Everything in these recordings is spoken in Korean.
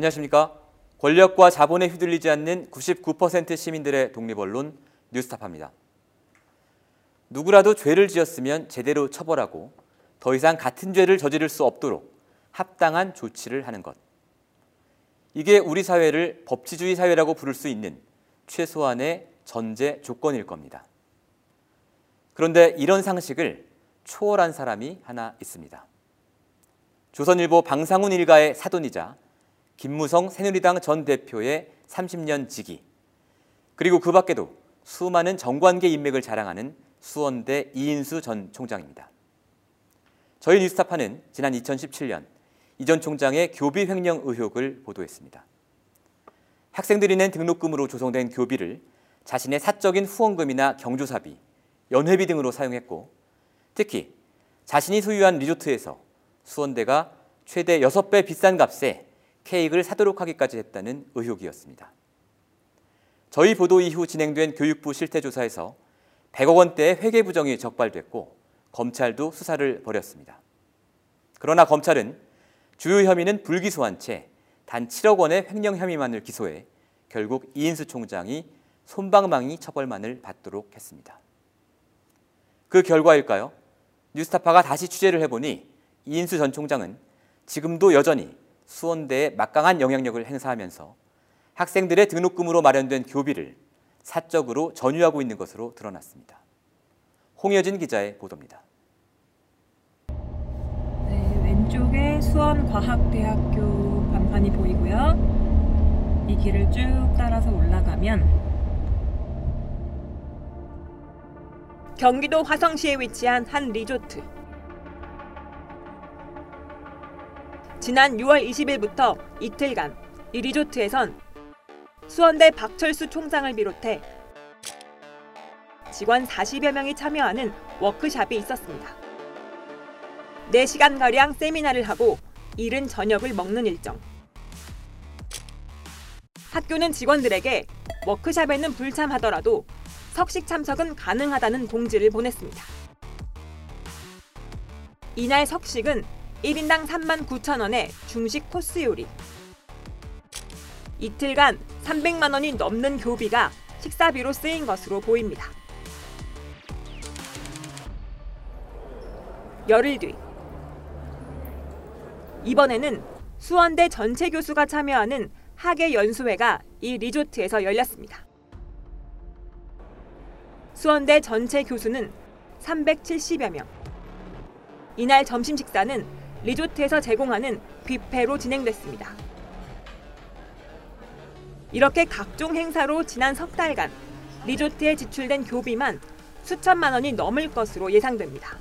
안녕하십니까? 권력과 자본에 휘둘리지 않는 99% 시민들의 독립언론 뉴스타파입니다. 누구라도 죄를 지었으면 제대로 처벌하고 더 이상 같은 죄를 저지를 수 없도록 합당한 조치를 하는 것. 이게 우리 사회를 법치주의 사회라고 부를 수 있는 최소한의 전제 조건일 겁니다. 그런데 이런 상식을 초월한 사람이 하나 있습니다. 조선일보 방상훈 일가의 사돈이자 김무성 새누리당 전 대표의 30년 지기 그리고 그 밖에도 수많은 정관계 인맥을 자랑하는 수원대 이인수 전 총장입니다. 저희 뉴스타파는 지난 2017년 이 전 총장의 교비 횡령 의혹을 보도했습니다. 학생들이 낸 등록금으로 조성된 교비를 자신의 사적인 후원금이나 경조사비, 연회비 등으로 사용했고 특히 자신이 소유한 리조트에서 수원대가 최대 6배 비싼 값에 케이크를 사도록 하기까지 했다는 의혹이었습니다. 저희 보도 이후 진행된 교육부 실태조사에서 100억 원대의 회계 부정이 적발됐고 검찰도 수사를 벌였습니다. 그러나 검찰은 주요 혐의는 불기소한 채 단 7억 원의 횡령 혐의만을 기소해 결국 이인수 총장이 손방망이 처벌만을 받도록 했습니다. 그 결과일까요? 뉴스타파가 다시 취재를 해보니 이인수 전 총장은 지금도 여전히 수원대에 막강한 영향력을 행사하면서 학생들의 등록금으로 마련된 교비를 사적으로 전유하고 있는 것으로 드러났습니다. 홍여진 기자의 보도입니다. 네, 왼쪽에 수원과학대학교 간판이 보이고요. 이 길을 쭉 따라서 올라가면 경기도 화성시에 위치한 한 리조트. 지난 6월 20일부터 이틀간 이 리조트에선 수원대 박철수 총장을 비롯해 직원 40여 명이 참여하는 워크샵이 있었습니다. 4시간가량 세미나를 하고 이른 저녁을 먹는 일정. 학교는 직원들에게 워크샵에는 불참하더라도 석식 참석은 가능하다는 동지를 보냈습니다. 이날 석식은 1인당 3만 9천 원의 중식 코스 요리. 이틀간 300만 원이 넘는 교비가 식사비로 쓰인 것으로 보입니다. 열흘 뒤 이번에는 수원대 전체 교수가 참여하는 학예 연수회가 이 리조트에서 열렸습니다. 수원대 전체 교수는 370여 명. 이날 점심 식사는 리조트에서 제공하는 뷔페로 진행됐습니다. 이렇게 각종 행사로 지난 석 달간 리조트에 지출된 교비만 수천만 원이 넘을 것으로 예상됩니다.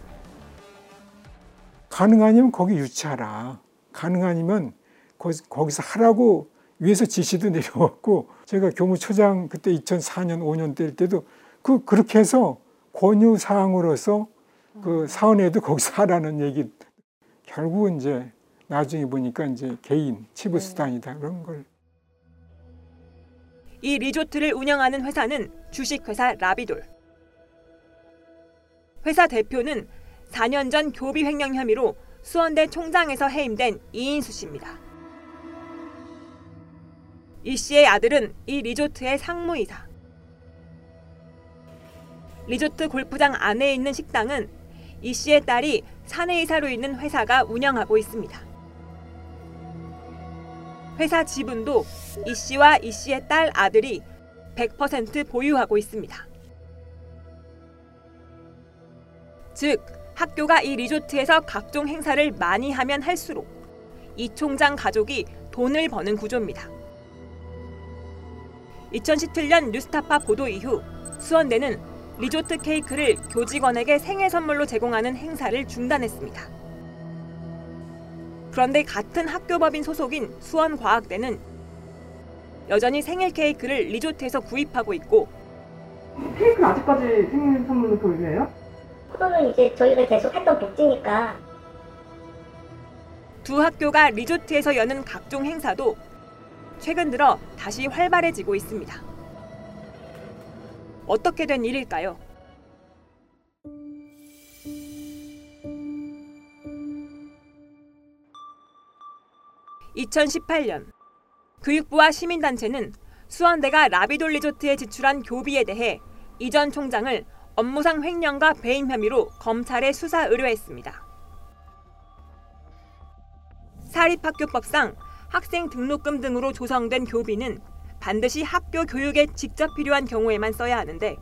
가능하면 거기 유치하라. 가능하면 거기서 하라고 위에서 지시도 내려왔고 제가 교무처장 그때 2004년 5년 될 때도 그 그렇게 해서 권유 사항으로서 그 사원에도 거기서 하라는 얘기 결국은 이제 나중에 보니까 이제 개인 치부 수단이다 그런 걸. 이 리조트를 운영하는 회사는 주식회사 라비돌. 회사 대표는 4년 전 교비 횡령 혐의로 수원대 총장에서 해임된 이인수 씨입니다. 이 씨의 아들은 이 리조트의 상무이사. 리조트 골프장 안에 있는 식당은 이 씨의 딸이 사내이사로 있는 회사가 운영하고 있습니다. 회사 지분도 이 씨와 이 씨의 딸 아들이 100% 보유하고 있습니다. 즉, 학교가 이 리조트에서 각종 행사를 많이 하면 할수록 이 총장 가족이 돈을 버는 구조입니다. 2017년 뉴스타파 보도 이후 수원대는 리조트 케이크를 교직원에게 생일 선물로 제공하는 행사를 중단했습니다. 그런데 같은 학교법인 소속인 수원과학대는 여전히 생일 케이크를 리조트에서 구입하고 있고 케이크 아직까지 생일 선물로 돌려요? 그거는 이제 저희가 계속 했던 복지니까 두 학교가 리조트에서 여는 각종 행사도 최근 들어 다시 활발해지고 있습니다. 어떻게 된 일일까요? (2018년) 교육부와 시민단체는 수원대가 라비돌 리조트에 지출한 교비에 대해 이 전 총장을 업무상 횡령과 배임 혐의로 검찰에 수사 의뢰했습니다. 사립학교법상 학생 등록금 등으로 조성된 교비는 반드시 학교 교육에 직접 필요한 경우에만 써야 하는데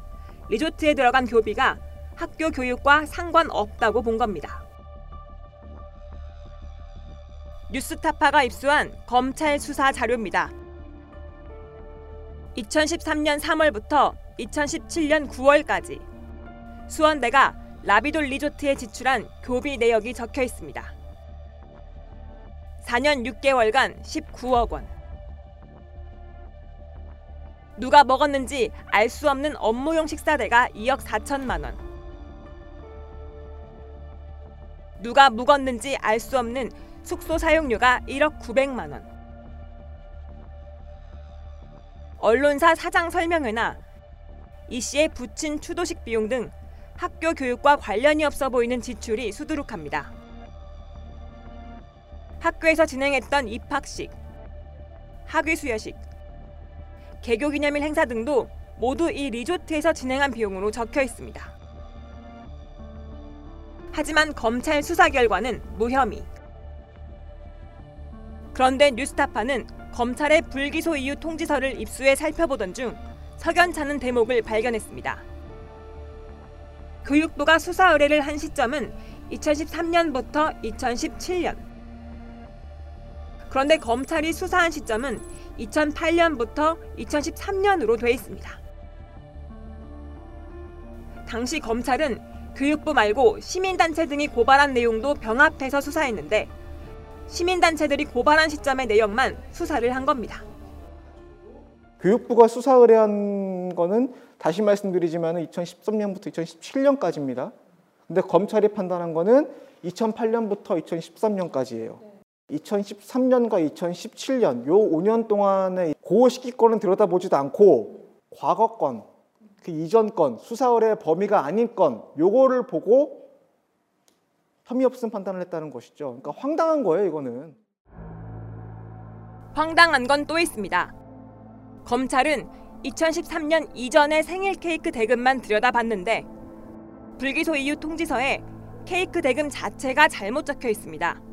리조트에 들어간 교비가 학교 교육과 상관없다고 본 겁니다. 뉴스타파가 입수한 검찰 수사 자료입니다. 2013년 3월부터 2017년 9월까지 수원대가 라비돌 리조트에 지출한 교비 내역이 적혀 있습니다. 4년 6개월간 19억 원. 누가 먹었는지 알 수 없는 업무용 식사대가 2억 4천만 원. 누가 묵었는지 알 수 없는 숙소 사용료가 1억 900만 원. 언론사 사장 설명회나 이 씨의 부친 추도식 비용 등 학교 교육과 관련이 없어 보이는 지출이 수두룩합니다. 학교에서 진행했던 입학식, 학위 수여식, 개교 기념일 행사 등도 모두 이 리조트에서 진행한 비용으로 적혀 있습니다. 하지만 검찰 수사 결과는 무혐의. 그런데 뉴스타파는 검찰의 불기소 이유 통지서를 입수해 살펴보던 중 석연찮은 대목을 발견했습니다. 교육부가 수사 의뢰를 한 시점은 2013년부터 2017년. 그런데 검찰이 수사한 시점은 2008년부터 2013년으로 돼 있습니다. 당시 검찰은 교육부 말고 시민단체 등이 고발한 내용도 병합해서 수사했는데 시민단체들이 고발한 시점의 내용만 수사를 한 겁니다. 교육부가 수사 의뢰한 거는 다시 말씀드리지만 2013년부터 2017년까지입니다. 근데 검찰이 판단한 거는 2008년부터 2013년까지예요. 2013년과 2017년 요 5년 동안에 고 시기권은 들여다보지도 않고 과거 건, 그 이전 건, 수사 의뢰 범위가 아닌 건 요거를 보고 혐의 없음 판단을 했다는 것이죠. 그러니까 황당한 거예요, 이거는. 황당한 건 또 있습니다. 검찰은 2013년 이전의 생일 케이크 대금만 들여다봤는데 불기소 이유 통지서에 케이크 대금 자체가 잘못 적혀 있습니다.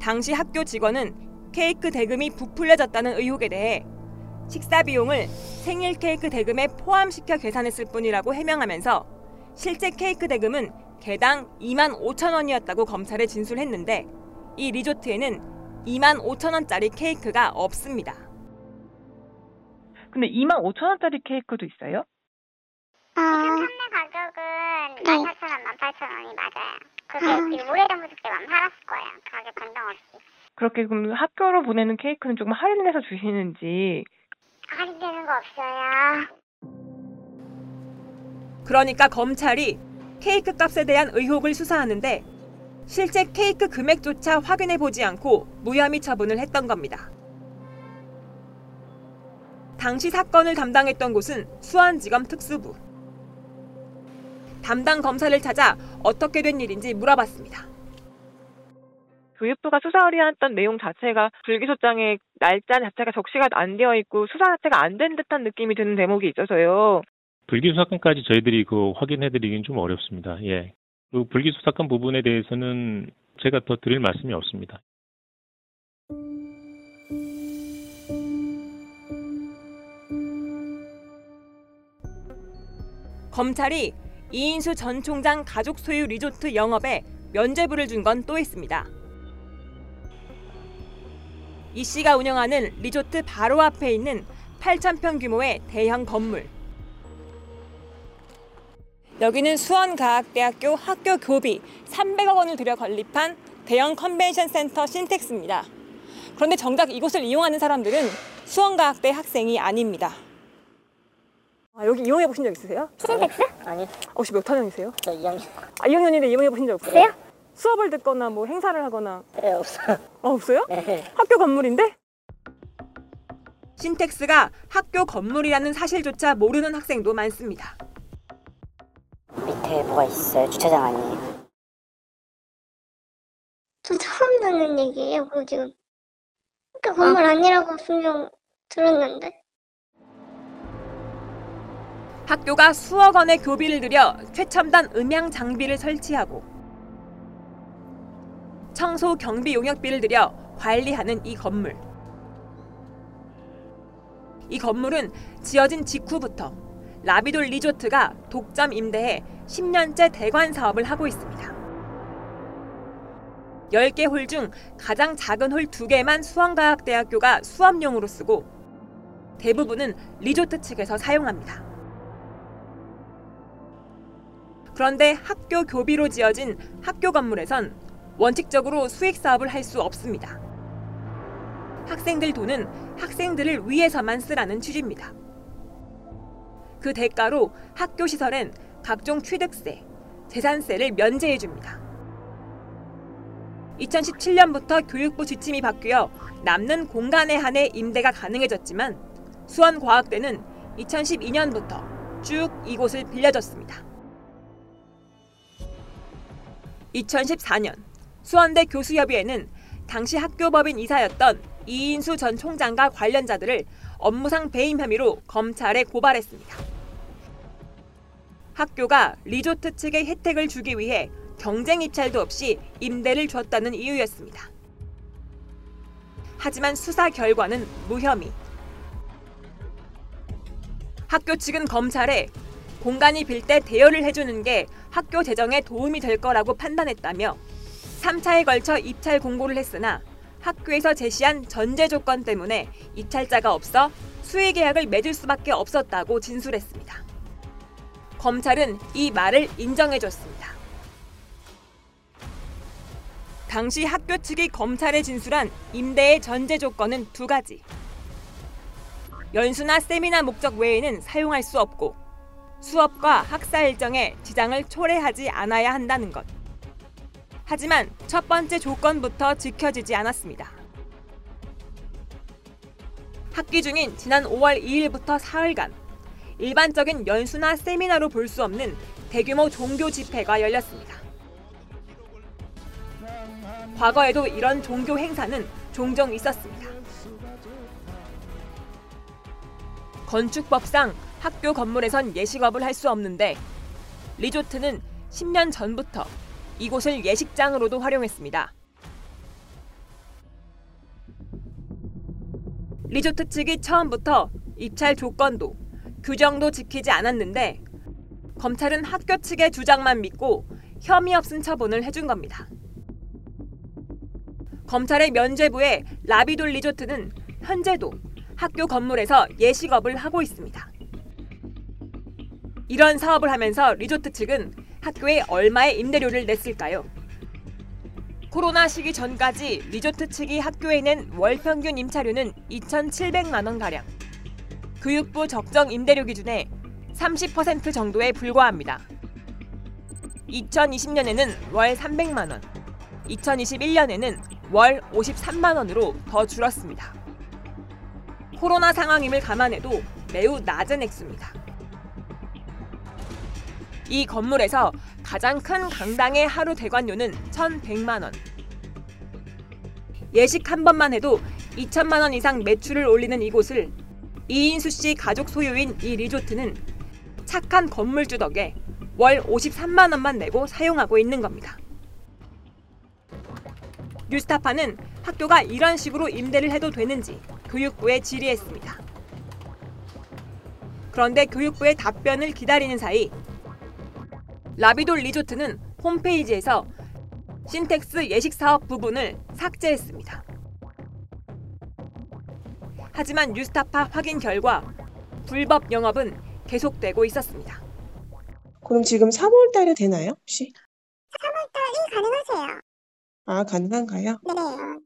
당시 학교 직원은 케이크 대금이 부풀려졌다는 의혹에 대해 식사 비용을 생일 케이크 대금에 포함시켜 계산했을 뿐이라고 해명하면서 실제 케이크 대금은 개당 2만 5천 원이었다고 검찰에 진술했는데 이 리조트에는 2만 5천 원짜리 케이크가 없습니다. 근데 2만 5천 원짜리 케이크도 있어요? 아, 지금 판매 가격은 18,000원, 18,000원이 맞아요. 그게 지금 오래전부터 그때만 팔았을 거예요. 가격 변동 없이. 그렇게 그럼 학교로 보내는 케이크는 조금 할인해서 주시는지 할인되는 거 없어요. 그러니까 검찰이 케이크 값에 대한 의혹을 수사하는데 실제 케이크 금액조차 확인해 보지 않고 무혐의 처분을 했던 겁니다. 당시 사건을 담당했던 곳은 수원지검 특수부. 담당 검사를 찾아 어떻게 된 일인지 물어봤습니다. 교육부가 수사 의뢰했던 내용 자체가 불기소장의 날짜 자체가 적시가 안 되어 있고 수사 자체가 안 된 듯한 느낌이 드는 대목이 있어서요. 불기소 사건까지 저희들이 그 확인해드리긴 좀 어렵습니다. 예. 그 불기소 사건 부분에 대해서는 제가 더 드릴 말씀이 없습니다. 검찰이 이인수 전 총장 가족 소유 리조트 영업에 면죄부를 준 건 또 있습니다. 이 씨가 운영하는 리조트 바로 앞에 있는 8,000평 규모의 대형 건물. 여기는 수원과학대학교 학교 교비 300억 원을 들여 건립한 대형 컨벤션 센터 신텍스입니다. 그런데 정작 이곳을 이용하는 사람들은 수원과학대 학생이 아닙니다. 아, 여기 이용해 보신 적 있으세요? 신텍스? 아니, 혹시 몇 학년이세요? 저 2학년. 아, 2학년인데 이용해 보신 적 없어요? 그래요? 수업을 듣거나 뭐 행사를 하거나 네, 없어요. 아, 없어요? 네. 학교 건물인데? 신텍스가 학교 건물이라는 사실조차 모르는 학생도 많습니다. 밑에 뭐가 있어요? 주차장 아니에요? 저 처음 듣는 얘기예요. 그거 지금 학교 건물 아니라고 분명 들었는데. 학교가 수억 원의 교비를 들여 최첨단 음향 장비를 설치하고 청소 경비 용역비를 들여 관리하는 이 건물. 이 건물은 지어진 직후부터 라비돌 리조트가 독점 임대해 10년째 대관 사업을 하고 있습니다. 10개 홀 중 가장 작은 홀 2개만 수원과학대학교가 수업용으로 쓰고 대부분은 리조트 측에서 사용합니다. 그런데 학교 교비로 지어진 학교 건물에선 원칙적으로 수익 사업을 할 수 없습니다. 학생들 돈은 학생들을 위해서만 쓰라는 취지입니다. 그 대가로 학교 시설엔 각종 취득세, 재산세를 면제해 줍니다. 2017년부터 교육부 지침이 바뀌어 남는 공간에 한해 임대가 가능해졌지만 수원과학대는 2012년부터 쭉 이곳을 빌려줬습니다. 2014년 수원대 교수협의회는 당시 학교법인 이사였던 이인수 전 총장과 관련자들을 업무상 배임 혐의로 검찰에 고발했습니다. 학교가 리조트 측에 혜택을 주기 위해 경쟁 입찰도 없이 임대를 줬다는 이유였습니다. 하지만 수사 결과는 무혐의. 학교 측은 검찰에 공간이 빌 때 대여를 해주는 게 학교 재정에 도움이 될 거라고 판단했다며 3차에 걸쳐 입찰 공고를 했으나 학교에서 제시한 전제 조건 때문에 입찰자가 없어 수의 계약을 맺을 수밖에 없었다고 진술했습니다. 검찰은 이 말을 인정해줬습니다. 당시 학교 측이 검찰에 진술한 임대의 전제 조건은 두 가지. 연수나 세미나 목적 외에는 사용할 수 없고 수업과 학사 일정에 지장을 초래하지 않아야 한다는 것. 하지만 첫 번째 조건부터 지켜지지 않았습니다. 학기 중인 지난 5월 2일부터 사흘간 일반적인 연수나 세미나로 볼 수 없는 대규모 종교 집회가 열렸습니다. 과거에도 이런 종교 행사는 종종 있었습니다. 건축법상 학교 건물에선 예식업을 할 수 없는데 리조트는 10년 전부터 이곳을 예식장으로도 활용했습니다. 리조트 측이 처음부터 입찰 조건도 규정도 지키지 않았는데 검찰은 학교 측의 주장만 믿고 혐의 없음 처분을 해준 겁니다. 검찰의 면죄부에 라비돌 리조트는 현재도 학교 건물에서 예식업을 하고 있습니다. 이런 사업을 하면서 리조트 측은 학교에 얼마의 임대료를 냈을까요? 코로나 시기 전까지 리조트 측이 학교에 낸 월 평균 임차료는 2,700만 원 가량. 교육부 적정 임대료 기준의 30% 정도에 불과합니다. 2020년에는 월 300만 원, 2021년에는 월 53만 원으로 더 줄었습니다. 코로나 상황임을 감안해도 매우 낮은 액수입니다. 이 건물에서 가장 큰 강당의 하루 대관료는 1,100만 원. 예식 한 번만 해도 2천만 원 이상 매출을 올리는 이곳을 이인수 씨 가족 소유인 이 리조트는 착한 건물주 덕에 월 53만 원만 내고 사용하고 있는 겁니다. 뉴스타파는 학교가 이런 식으로 임대를 해도 되는지 교육부에 질의했습니다. 그런데 교육부의 답변을 기다리는 사이 라비돌 리조트는 홈페이지에서 신텍스 예식 사업 부분을 삭제했습니다. 하지만 뉴스타파 확인 결과 불법 영업은 계속되고 있었습니다. 그럼 지금 3월 달에 되나요, 혹시? 3월 달이 가능하세요. 아, 가능한가요? 네.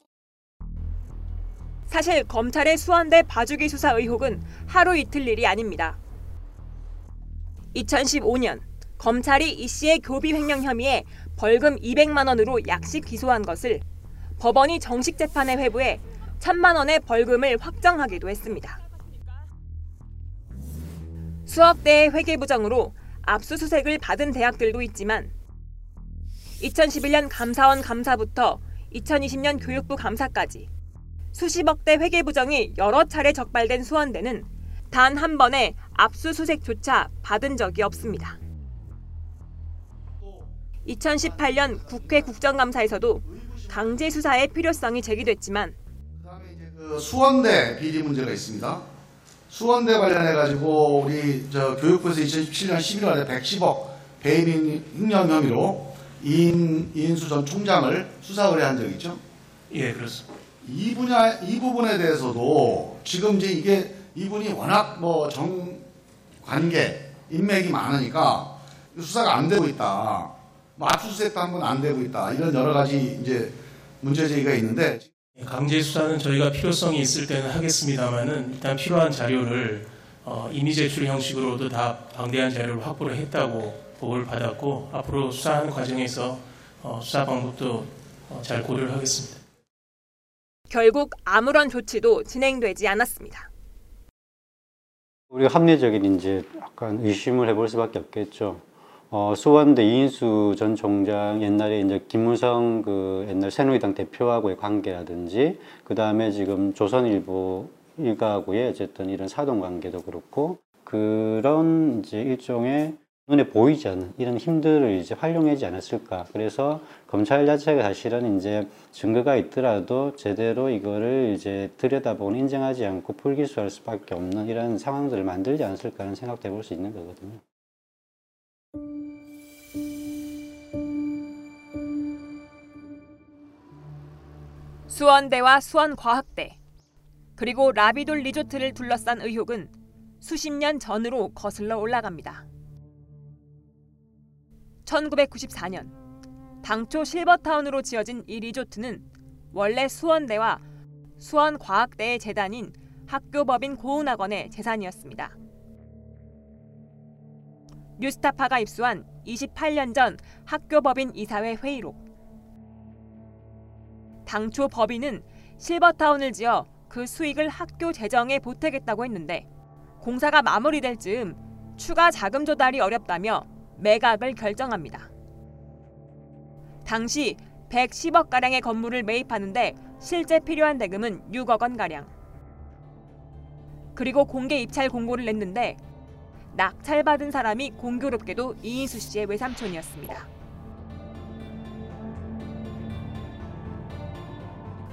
사실 검찰의 수원대 봐주기 수사 의혹은 하루 이틀 일이 아닙니다. 2015년 검찰이 이 씨의 교비 횡령 혐의에 벌금 200만 원으로 약식 기소한 것을 법원이 정식 재판에 회부해 1천만 원의 벌금을 확정하기도 했습니다. 수업대의 회계부정으로 압수수색을 받은 대학들도 있지만 2011년 감사원 감사부터 2020년 교육부 감사까지 수십억대 회계 부정이 여러 차례 적발된 수원대는 단 한 번의 압수수색조차 받은 적이 없습니다. 2018년 국회 국정감사에서도 강제 수사의 필요성이 제기됐지만 그 수원대 비리 문제가 있습니다. 수원대 관련해 가지고 우리 저 교육부에서 2017년 11월에 110억 배임 횡령 혐의로 이인 이인수 전 총장을 수사 의뢰한 적이 있죠. 예, 그렇습니다. 이 분야 이 부분에 대해서도 지금 이제 이게 이분이 워낙 뭐 정 관계 인맥이 많으니까 수사가 안 되고 있다. 뭐 압수수색도 한번안 되고 있다. 이런 여러 가지 이제 문제 제기가 있는데 강제 수사는 저희가 필요성이 있을 때는 하겠습니다만은 일단 필요한 자료를 어, 이미 제출 형식으로도 다 방대한 자료를 확보를 했다고 보고를 받았고 앞으로 수사하는 과정에서 어, 수사 방법도 어, 잘 고려를 하겠습니다. 결국 아무런 조치도 진행되지 않았습니다. 우리가 합리적인 이제 약간 의심을 해볼 수밖에 없겠죠. 어, 수원대 이인수 전 총장 옛날에 이제 김무성 그 옛날 새누리당 대표하고의 관계라든지 그 다음에 지금 조선일보 일가하고의 어쨌든 이런 사동 관계도 그렇고 그런 이제 일종의 눈에 보이지 않는 이런 힘들을 이제 활용하지 않았을까. 그래서 검찰 자체가 사실은 이제 증거가 있더라도 제대로 이거를 이제 들여다보고 인정하지 않고 불기소할 수밖에 없는 이런 상황들을 만들지 않았을까 하는 생각도 해볼 수 있는 거거든요. 수원대와 수원과학대 그리고 라비돌 리조트를 둘러싼 의혹은 수십 년 전으로 거슬러 올라갑니다. 1994년 당초 실버타운으로 지어진 이 리조트는 원래 수원대와 수원과학대의 재단인 학교법인 고은학원의 재산이었습니다. 뉴스타파가 입수한 28년 전 학교법인 이사회 회의록. 당초 법인은 실버타운을 지어 그 수익을 학교 재정에 보태겠다고 했는데 공사가 마무리될 즈음 추가 자금 조달이 어렵다며 매각을 결정합니다. 당시 110억 가량의 건물을 매입하는데 실제 필요한 대금은 6억 원 가량. 그리고 공개 입찰 공고를 냈는데 낙찰받은 사람이 공교롭게도 이인수 씨의 외삼촌이었습니다.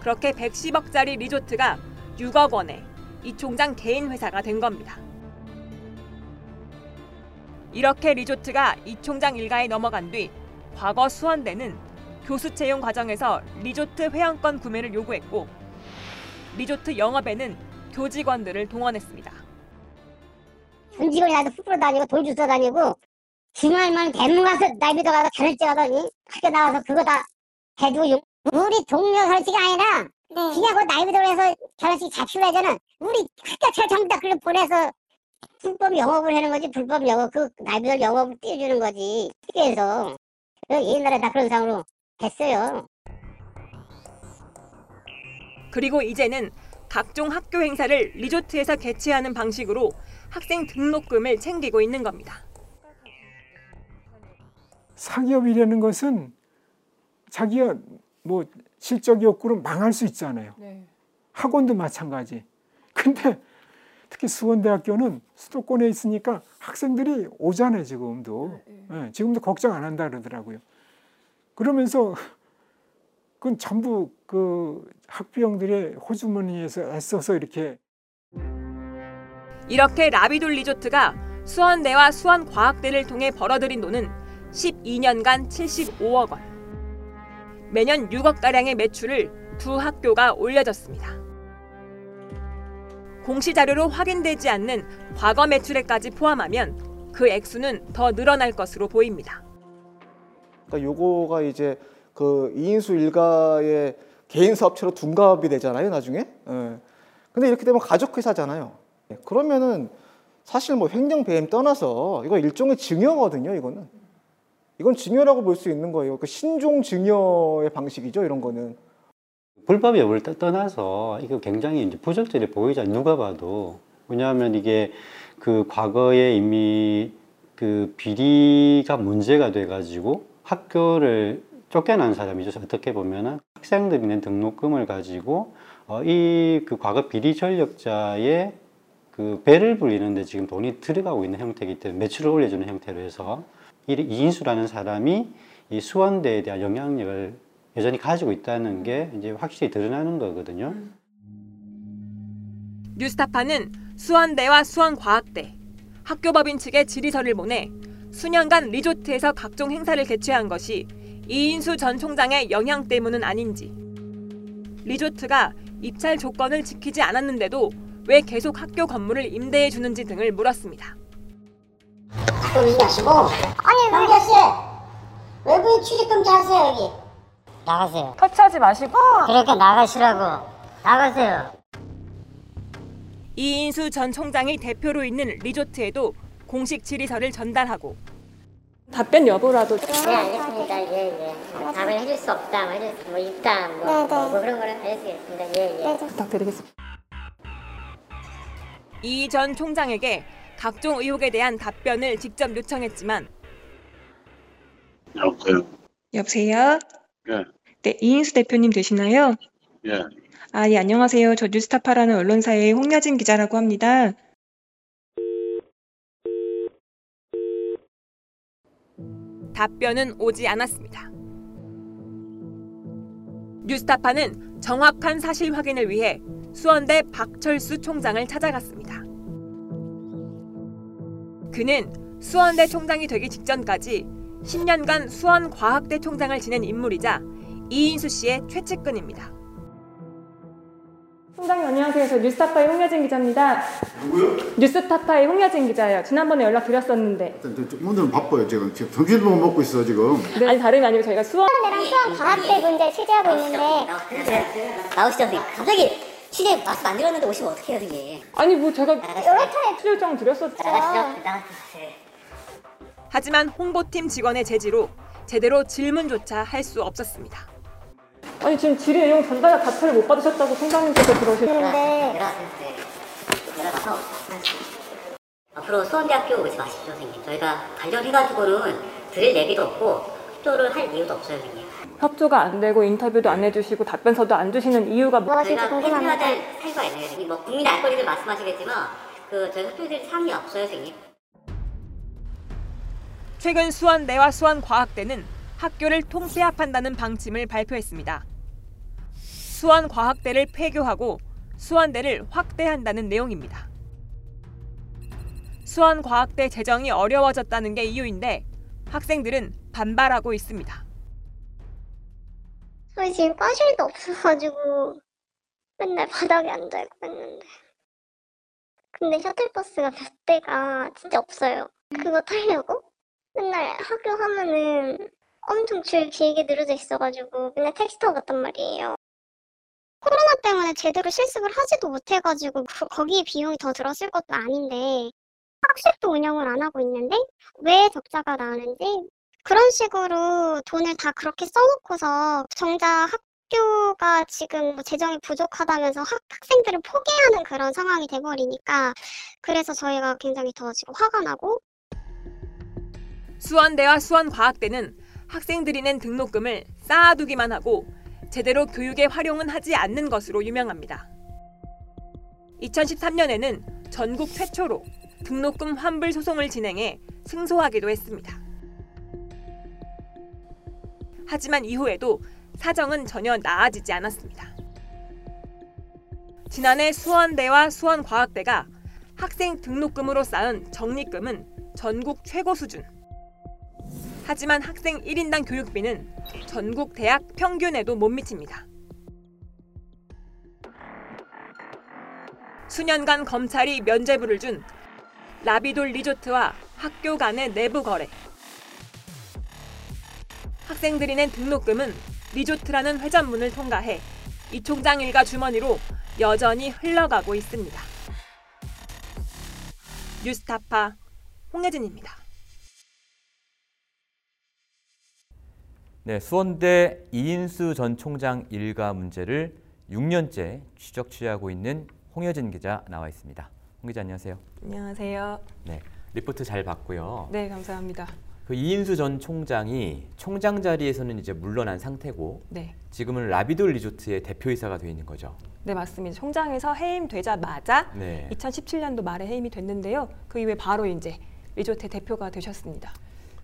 그렇게 110억짜리 리조트가 6억 원에 이 총장 개인 회사가 된 겁니다. 이렇게 리조트가 이 총장 일가에 넘어간 뒤 과거 수원대는 교수 채용 과정에서 리조트 회원권 구매를 요구했고 리조트 영업에는 교직원들을 동원했습니다. 군직원이 나서 푸푸러 다니고 돌 주워 다니고 주말만 대문 가서 나이비도 가서 자늘째 가더니 학교 나와서 그거 다 해주고 용- 우리 동료 결혼식이 아니라 그냥 그 나이비도에서 결혼식 자취를 하잖아 우리 학교 차 전부 다 그걸 보내서 불법 영업을 하는 거지 불법 영업 그 나이비도 영업을 띄워주는 거지 그래서. 옛날에 다 그런 상으로 했어요. 그리고 이제는 각종 학교 행사를 리조트에서 개최하는 방식으로 학생 등록금을 챙기고 있는 겁니다. 사기업이라는 것은 자기가 뭐 실적이 없고는 망할 수 있잖아요. 학원도 마찬가지. 근데 특히 수원대학교는 수도권에 있으니까 학생들이 오잖아요, 지금도. 예, 지금도 걱정 안 한다 그러더라고요. 그러면서 그건 전부 그 학부형들의 호주머니에서 애써서 이렇게 이렇게 라비돌 리조트가 수원대와 수원과학대를 통해 벌어들인 돈은 12년간 75억 원. 매년 6억 가량의 매출을 두 학교가 올려줬습니다. 공시 자료로 확인되지 않는 과거 매출액까지 포함하면 그 액수는 더 늘어날 것으로 보입니다. 그러니까 요거가 이제 그 이인수 일가의 개인 사업체로 둔갑이 되잖아요, 나중에. 예. 근데 이렇게 되면 가족 회사잖아요. 예, 그러면은 사실 뭐 횡령 배임 떠나서 이거 일종의 증여거든요, 이거는. 이건 증여라고 볼 수 있는 거예요. 그 신종 증여의 방식이죠, 이런 거는. 불법 여부를 떠- 떠나서 이거 굉장히 이제 부적절해 보이잖아요. 누가 봐도. 왜냐하면 이게 그 과거에 이미 그 비리가 문제가 돼가지고 학교를 쫓겨난 사람이죠. 어떻게 보면은 학생들이 낸 등록금을 가지고 어, 이 그 과거 비리 전력자의 그 배를 불리는데 지금 돈이 들어가고 있는 형태이기 때문에 매출을 올려주는 형태로 해서 이 이인수라는 사람이 이 수원대에 대한 영향력을 여전히 가지고 있다는 게 이제 확실히 드러나는 거거든요. 뉴스타파는 수원대와 수원과학대, 학교법인 측에 질의서를 보내 수년간 리조트에서 각종 행사를 개최한 것이 이인수 전 총장의 영향 때문은 아닌지, 리조트가 입찰 조건을 지키지 않았는데도 왜 계속 학교 건물을 임대해 주는지 등을 물었습니다. 또 얘기하시고? 아니 남자 씨 외부인 출입금 하세요 여기. 나가세요. 터치하지 마시고. 그러니까 나가시라고. 나가세요. 이인수 전 총장이 대표로 있는 리조트에도 공식 질의서를 전달하고. 답변 여부라도. 네 알겠습니다. 예예. 답을 해줄 수 없다. 뭐 해줄 뭐 있다. 뭐, 뭐, 뭐 그런 거를 알려드리겠습니다. 예예. 부탁드리겠습니다. 이 전 총장에게 각종 의혹에 대한 답변을 직접 요청했지만 여보세요. 여보세요? 예, 네, 이인수 대표님 되시나요? 예. 아, 예, 안녕하세요. 저 뉴스타파라는 언론사의 홍야진 기자라고 합니다. 답변은 오지 않았습니다. 뉴스타파는 정확한 사실 확인을 위해 수원대 박철수 총장을 찾아갔습니다. 그는 수원대 총장이 되기 직전까지 10년간 수원과학대 총장을 지낸 인물이자 이인수 씨의 최측근입니다. 총장님 안녕하세요. 저 뉴스타파의 홍여진 기자입니다. 누구요? 뉴스타파의 홍여진 기자예요. 지난번에 연락 드렸었는데. 오늘은 바빠요 지금 지금 점심도 못 먹고 있어 지금 아니 다름이 아니고 저희가 수원 수원대랑 수원 과학대 문제 취재하고 있는데 나오시죠 갑자기 말씀 안 드렸는데 오시면 어떡해요 선생님 아니 뭐 제가 여러 차례 요청 드렸었죠. 하지만 홍보팀 직원의 제지로 제대로 질문조차 할 수 없었습니다. 아니 지금 질의 내용 전달 답변을 못 받으셨다고 총장님께서 그러시는데. 내려가서 앞으로 수원대학교 오지 마십시오 선생님 저희가 관련해가지고는 드릴 얘기도 없고 협조를 할 이유도 없어요 선생님 협조가 안 되고 인터뷰도 안 해주시고 답변서도 안 주시는 이유가 뭐? 저희가 해줘야 될 사유가 있나요 선생님 뭐 국민 알 권리를 말씀하시겠지만 그 저희가 협조드릴 사항이 없어요 선생님 최근 수원대와 수원 과학대는 학교를 통폐합한다는 방침을 발표했습니다. 수원 과학대를 폐교하고 수원대를 확대한다는 내용입니다. 수원 과학대 재정이 어려워졌다는 게 이유인데 학생들은 반발하고 있습니다. 저희 지금 과실도 없어가지고 맨날 바닥에 앉아있고 했는데. 근데 셔틀버스가 몇 대가 진짜 없어요. 그거 타려고? 맨날 학교 하면은 엄청 줄 길게 늘어져 있어가지고 맨날 택시 타고 갔단 말이에요. 코로나 때문에 제대로 실습을 하지도 못해가지고 그- 거기에 비용이 더 들었을 것도 아닌데 학식도 운영을 안 하고 있는데 왜 적자가 나는지 그런 식으로 돈을 다 그렇게 써놓고서 정작 학교가 지금 뭐 재정이 부족하다면서 학, 학생들을 포기하는 그런 상황이 돼버리니까 그래서 저희가 굉장히 더 지금 화가 나고 수원대와 수원과학대는 학생들이 낸 등록금을 쌓아두기만 하고 제대로 교육에 활용은 하지 않는 것으로 유명합니다. 2013년에는 전국 최초로 등록금 환불 소송을 진행해 승소하기도 했습니다. 하지만 이후에도 사정은 전혀 나아지지 않았습니다. 지난해 수원대와 수원과학대가 학생 등록금으로 쌓은 적립금은 전국 최고 수준. 하지만 학생 1인당 교육비는 전국 대학 평균에도 못 미칩니다. 수년간 검찰이 면죄부를 준 라비돌 리조트와 학교 간의 내부 거래. 학생들이 낸 등록금은 리조트라는 회전문을 통과해 이 총장 일가 주머니로 여전히 흘러가고 있습니다. 뉴스타파 홍혜진입니다. 네, 수원대 이인수 전 총장 일가 문제를 6년째 추적 취재하고 있는 홍여진 기자 나와 있습니다. 홍 기자 안녕하세요. 안녕하세요. 네, 리포트 잘 봤고요. 네, 감사합니다. 그 이인수 전 총장이 총장 자리에서는 이제 물러난 상태고 네. 지금은 라비돌 리조트의 대표이사가 돼 있는 거죠. 네, 맞습니다. 총장에서 해임되자마자 네. 2017년도 말에 해임이 됐는데요. 그 이후에 바로 이제 리조트의 대표가 되셨습니다.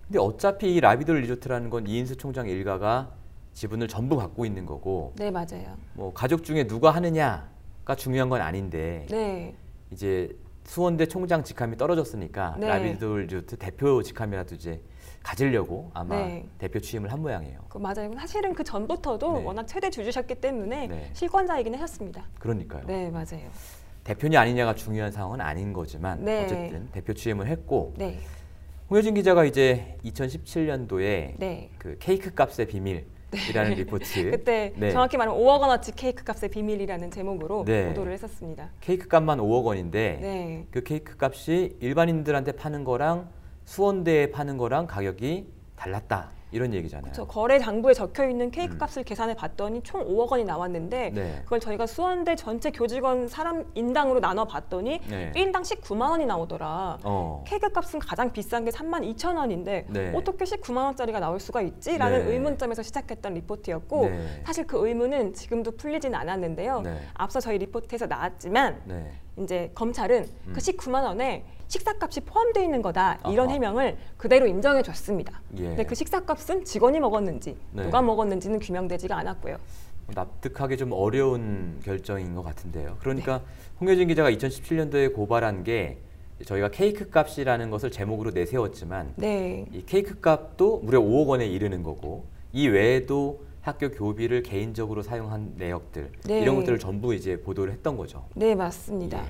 근데 어차피 이 라비돌 리조트라는 건 이인수 총장 일가가 지분을 전부 갖고 있는 거고 네, 맞아요. 뭐 가족 중에 누가 하느냐가 중요한 건 아닌데 네. 이제 수원대 총장 직함이 떨어졌으니까 네. 라비돌 리조트 대표 직함이라도 이제 가지려고 아마 네. 대표 취임을 한 모양이에요. 그 맞아요. 사실은 그 전부터도 네. 워낙 최대 주주셨기 때문에 네. 실권자이긴 하셨습니다. 그러니까요. 네, 맞아요. 대표냐 아니냐가 중요한 상황은 아닌 거지만 네. 어쨌든 대표 취임을 했고 네. 홍여진 기자가 이제 2017년도에 네. 그 케이크 값의 비밀 이라는 리포트 그때 네. 정확히 말하면 5억 원어치 케이크 값의 비밀이라는 제목으로 네. 보도를 했었습니다. 케이크 값만 5억 원인데 네. 그 케이크 값이 일반인들한테 파는 거랑 수원대에 파는 거랑 가격이 달랐다 이런 얘기잖아요. 저 거래 장부에 적혀 있는 케이크 값을 계산해 봤더니 총 5억 원이 나왔는데 음. 네. 그걸 저희가 수원대 전체 교직원 사람 인당으로 나눠 봤더니 네. 1인당 19만 원이 나오더라. 어. 케이크 값은 가장 비싼 게 3만 2천 원인데 네. 어떻게 19만 원짜리가 나올 수가 있지라는 네. 의문점에서 시작했던 리포트였고 네. 사실 그 의문은 지금도 풀리진 않았는데요. 네. 앞서 저희 리포트에서 나왔지만 네. 이제 검찰은 음. 그 19만 원에 식사값이 포함되어 있는 거다 이런 아하. 해명을 그대로 인정해 줬습니다. 예. 근데 그 식사값은 직원이 먹었는지 네. 누가 먹었는지는 규명되지가 않았고요. 납득하기 좀 어려운 결정인 것 같은데요. 그러니까 네. 홍효진 기자가 2017년도에 고발한 게 저희가 케이크 값이라는 것을 제목으로 내세웠지만 네. 이 케이크 값도 무려 5억 원에 이르는 거고 이 외에도 학교 교비를 개인적으로 사용한 내역들 네. 이런 것들을 전부 이제 보도를 했던 거죠. 네 맞습니다.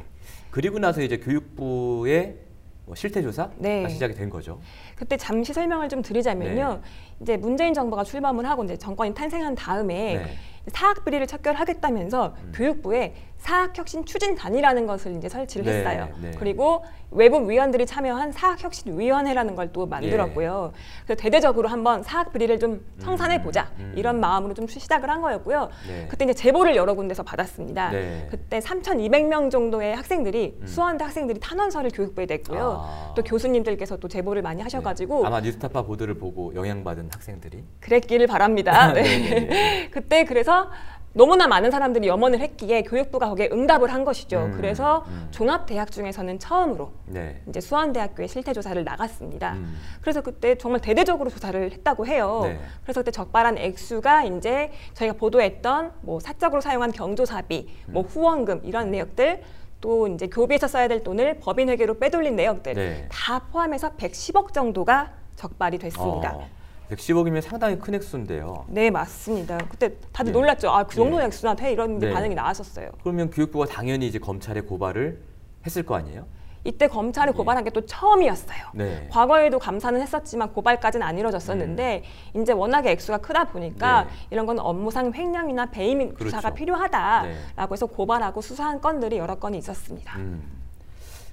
그리고 나서 이제 교육부의 뭐 실태 조사가 네. 시작이 된 거죠. 그때 잠시 설명을 좀 드리자면요. 이제 문재인 정부가 출범을 하고 이제 정권이 탄생한 다음에 네. 사학 비리를 척결하겠다면서 교육부에 사학혁신 추진단이라는 것을 이제 설치를 네, 했어요. 네. 그리고 외부 위원들이 참여한 사학혁신위원회라는 걸 또 만들었고요. 그래서 대대적으로 한번 사학 비리를 좀 청산해 보자 음. 이런 마음으로 좀 시작을 한 거였고요. 네. 그때 이제 제보를 여러 군데서 받았습니다. 네. 그때 3,200명 정도의 학생들이 음. 수원대 학생들이 탄원서를 교육부에 냈고요. 아. 또 교수님들께서 또 제보를 많이 하셔가지고 아마 뉴스타파 보도를 보고 영향받은 학생들이 그랬기를 바랍니다. 네. 네, 네, 그때 그래서 너무나 많은 사람들이 염원을 했기에 교육부가 거기에 응답을 한 것이죠. 음, 그래서 음. 종합대학 중에서는 처음으로 네. 이제 수원대학교에 실태 조사를 나갔습니다. 음. 그래서 그때 정말 대대적으로 조사를 했다고 해요. 네. 그래서 그때 적발한 액수가 이제 저희가 보도했던 뭐 사적으로 사용한 경조사비, 뭐 음. 후원금 이런 내역들 또 이제 교비에서 써야 될 돈을 법인 회계로 빼돌린 내역들 네. 다 포함해서 110억 정도가 적발이 됐습니다. 어, 110억이면 상당히 큰 액수인데요. 네 맞습니다. 그때 다들 네. 놀랐죠. 아 그 정도 네. 액수나 돼 이런 네. 반응이 나왔었어요. 그러면 교육부가 당연히 이제 검찰에 고발을 했을 거 아니에요? 이때 검찰이 고발한 게 또 처음이었어요. 네. 과거에도 감사는 했었지만 고발까지는 안 이루어졌었는데 이제 워낙에 액수가 크다 보니까 네. 이런 건 업무상 횡령이나 배임 그렇죠. 수사가 필요하다라고 네. 해서 고발하고 수사한 건들이 여러 건이 있었습니다. 음.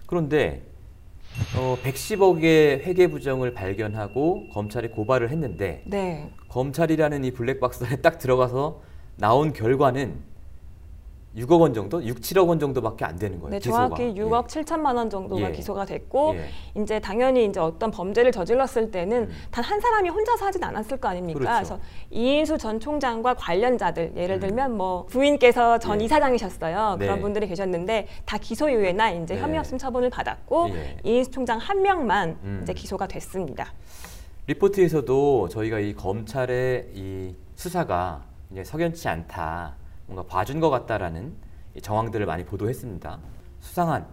그런데 어, 110억의 회계 부정을 발견하고 검찰에 고발을 했는데 네. 검찰이라는 이 블랙박스 안에 딱 들어가서 나온 결과는 6억 원 정도, 6, 7억 원 정도밖에 안 되는 거예요. 네, 기소가. 정확히 6억 7천만 원 정도가 예. 기소가 됐고 예. 이제 당연히 이제 어떤 범죄를 저질렀을 때는 단한 사람이 혼자서 하진 않았을 거 아닙니까? 음. 그렇죠. 래서 이인수 전 총장과 관련자들 예를 들면 뭐 부인께서 전 음. 예. 이사장이셨어요. 네. 그런 분들이 계셨는데 다 기소유예나 이제 네. 혐의 없음 처분을 받았고 예. 이인수 총장 한 명만 음. 이제 기소가 됐습니다. 리포트에서도 저희가 이 검찰의 이 수사가 이제 석연치 않다, 뭔가 봐준 것 같다라는 이 정황들을 많이 보도했습니다. 수상한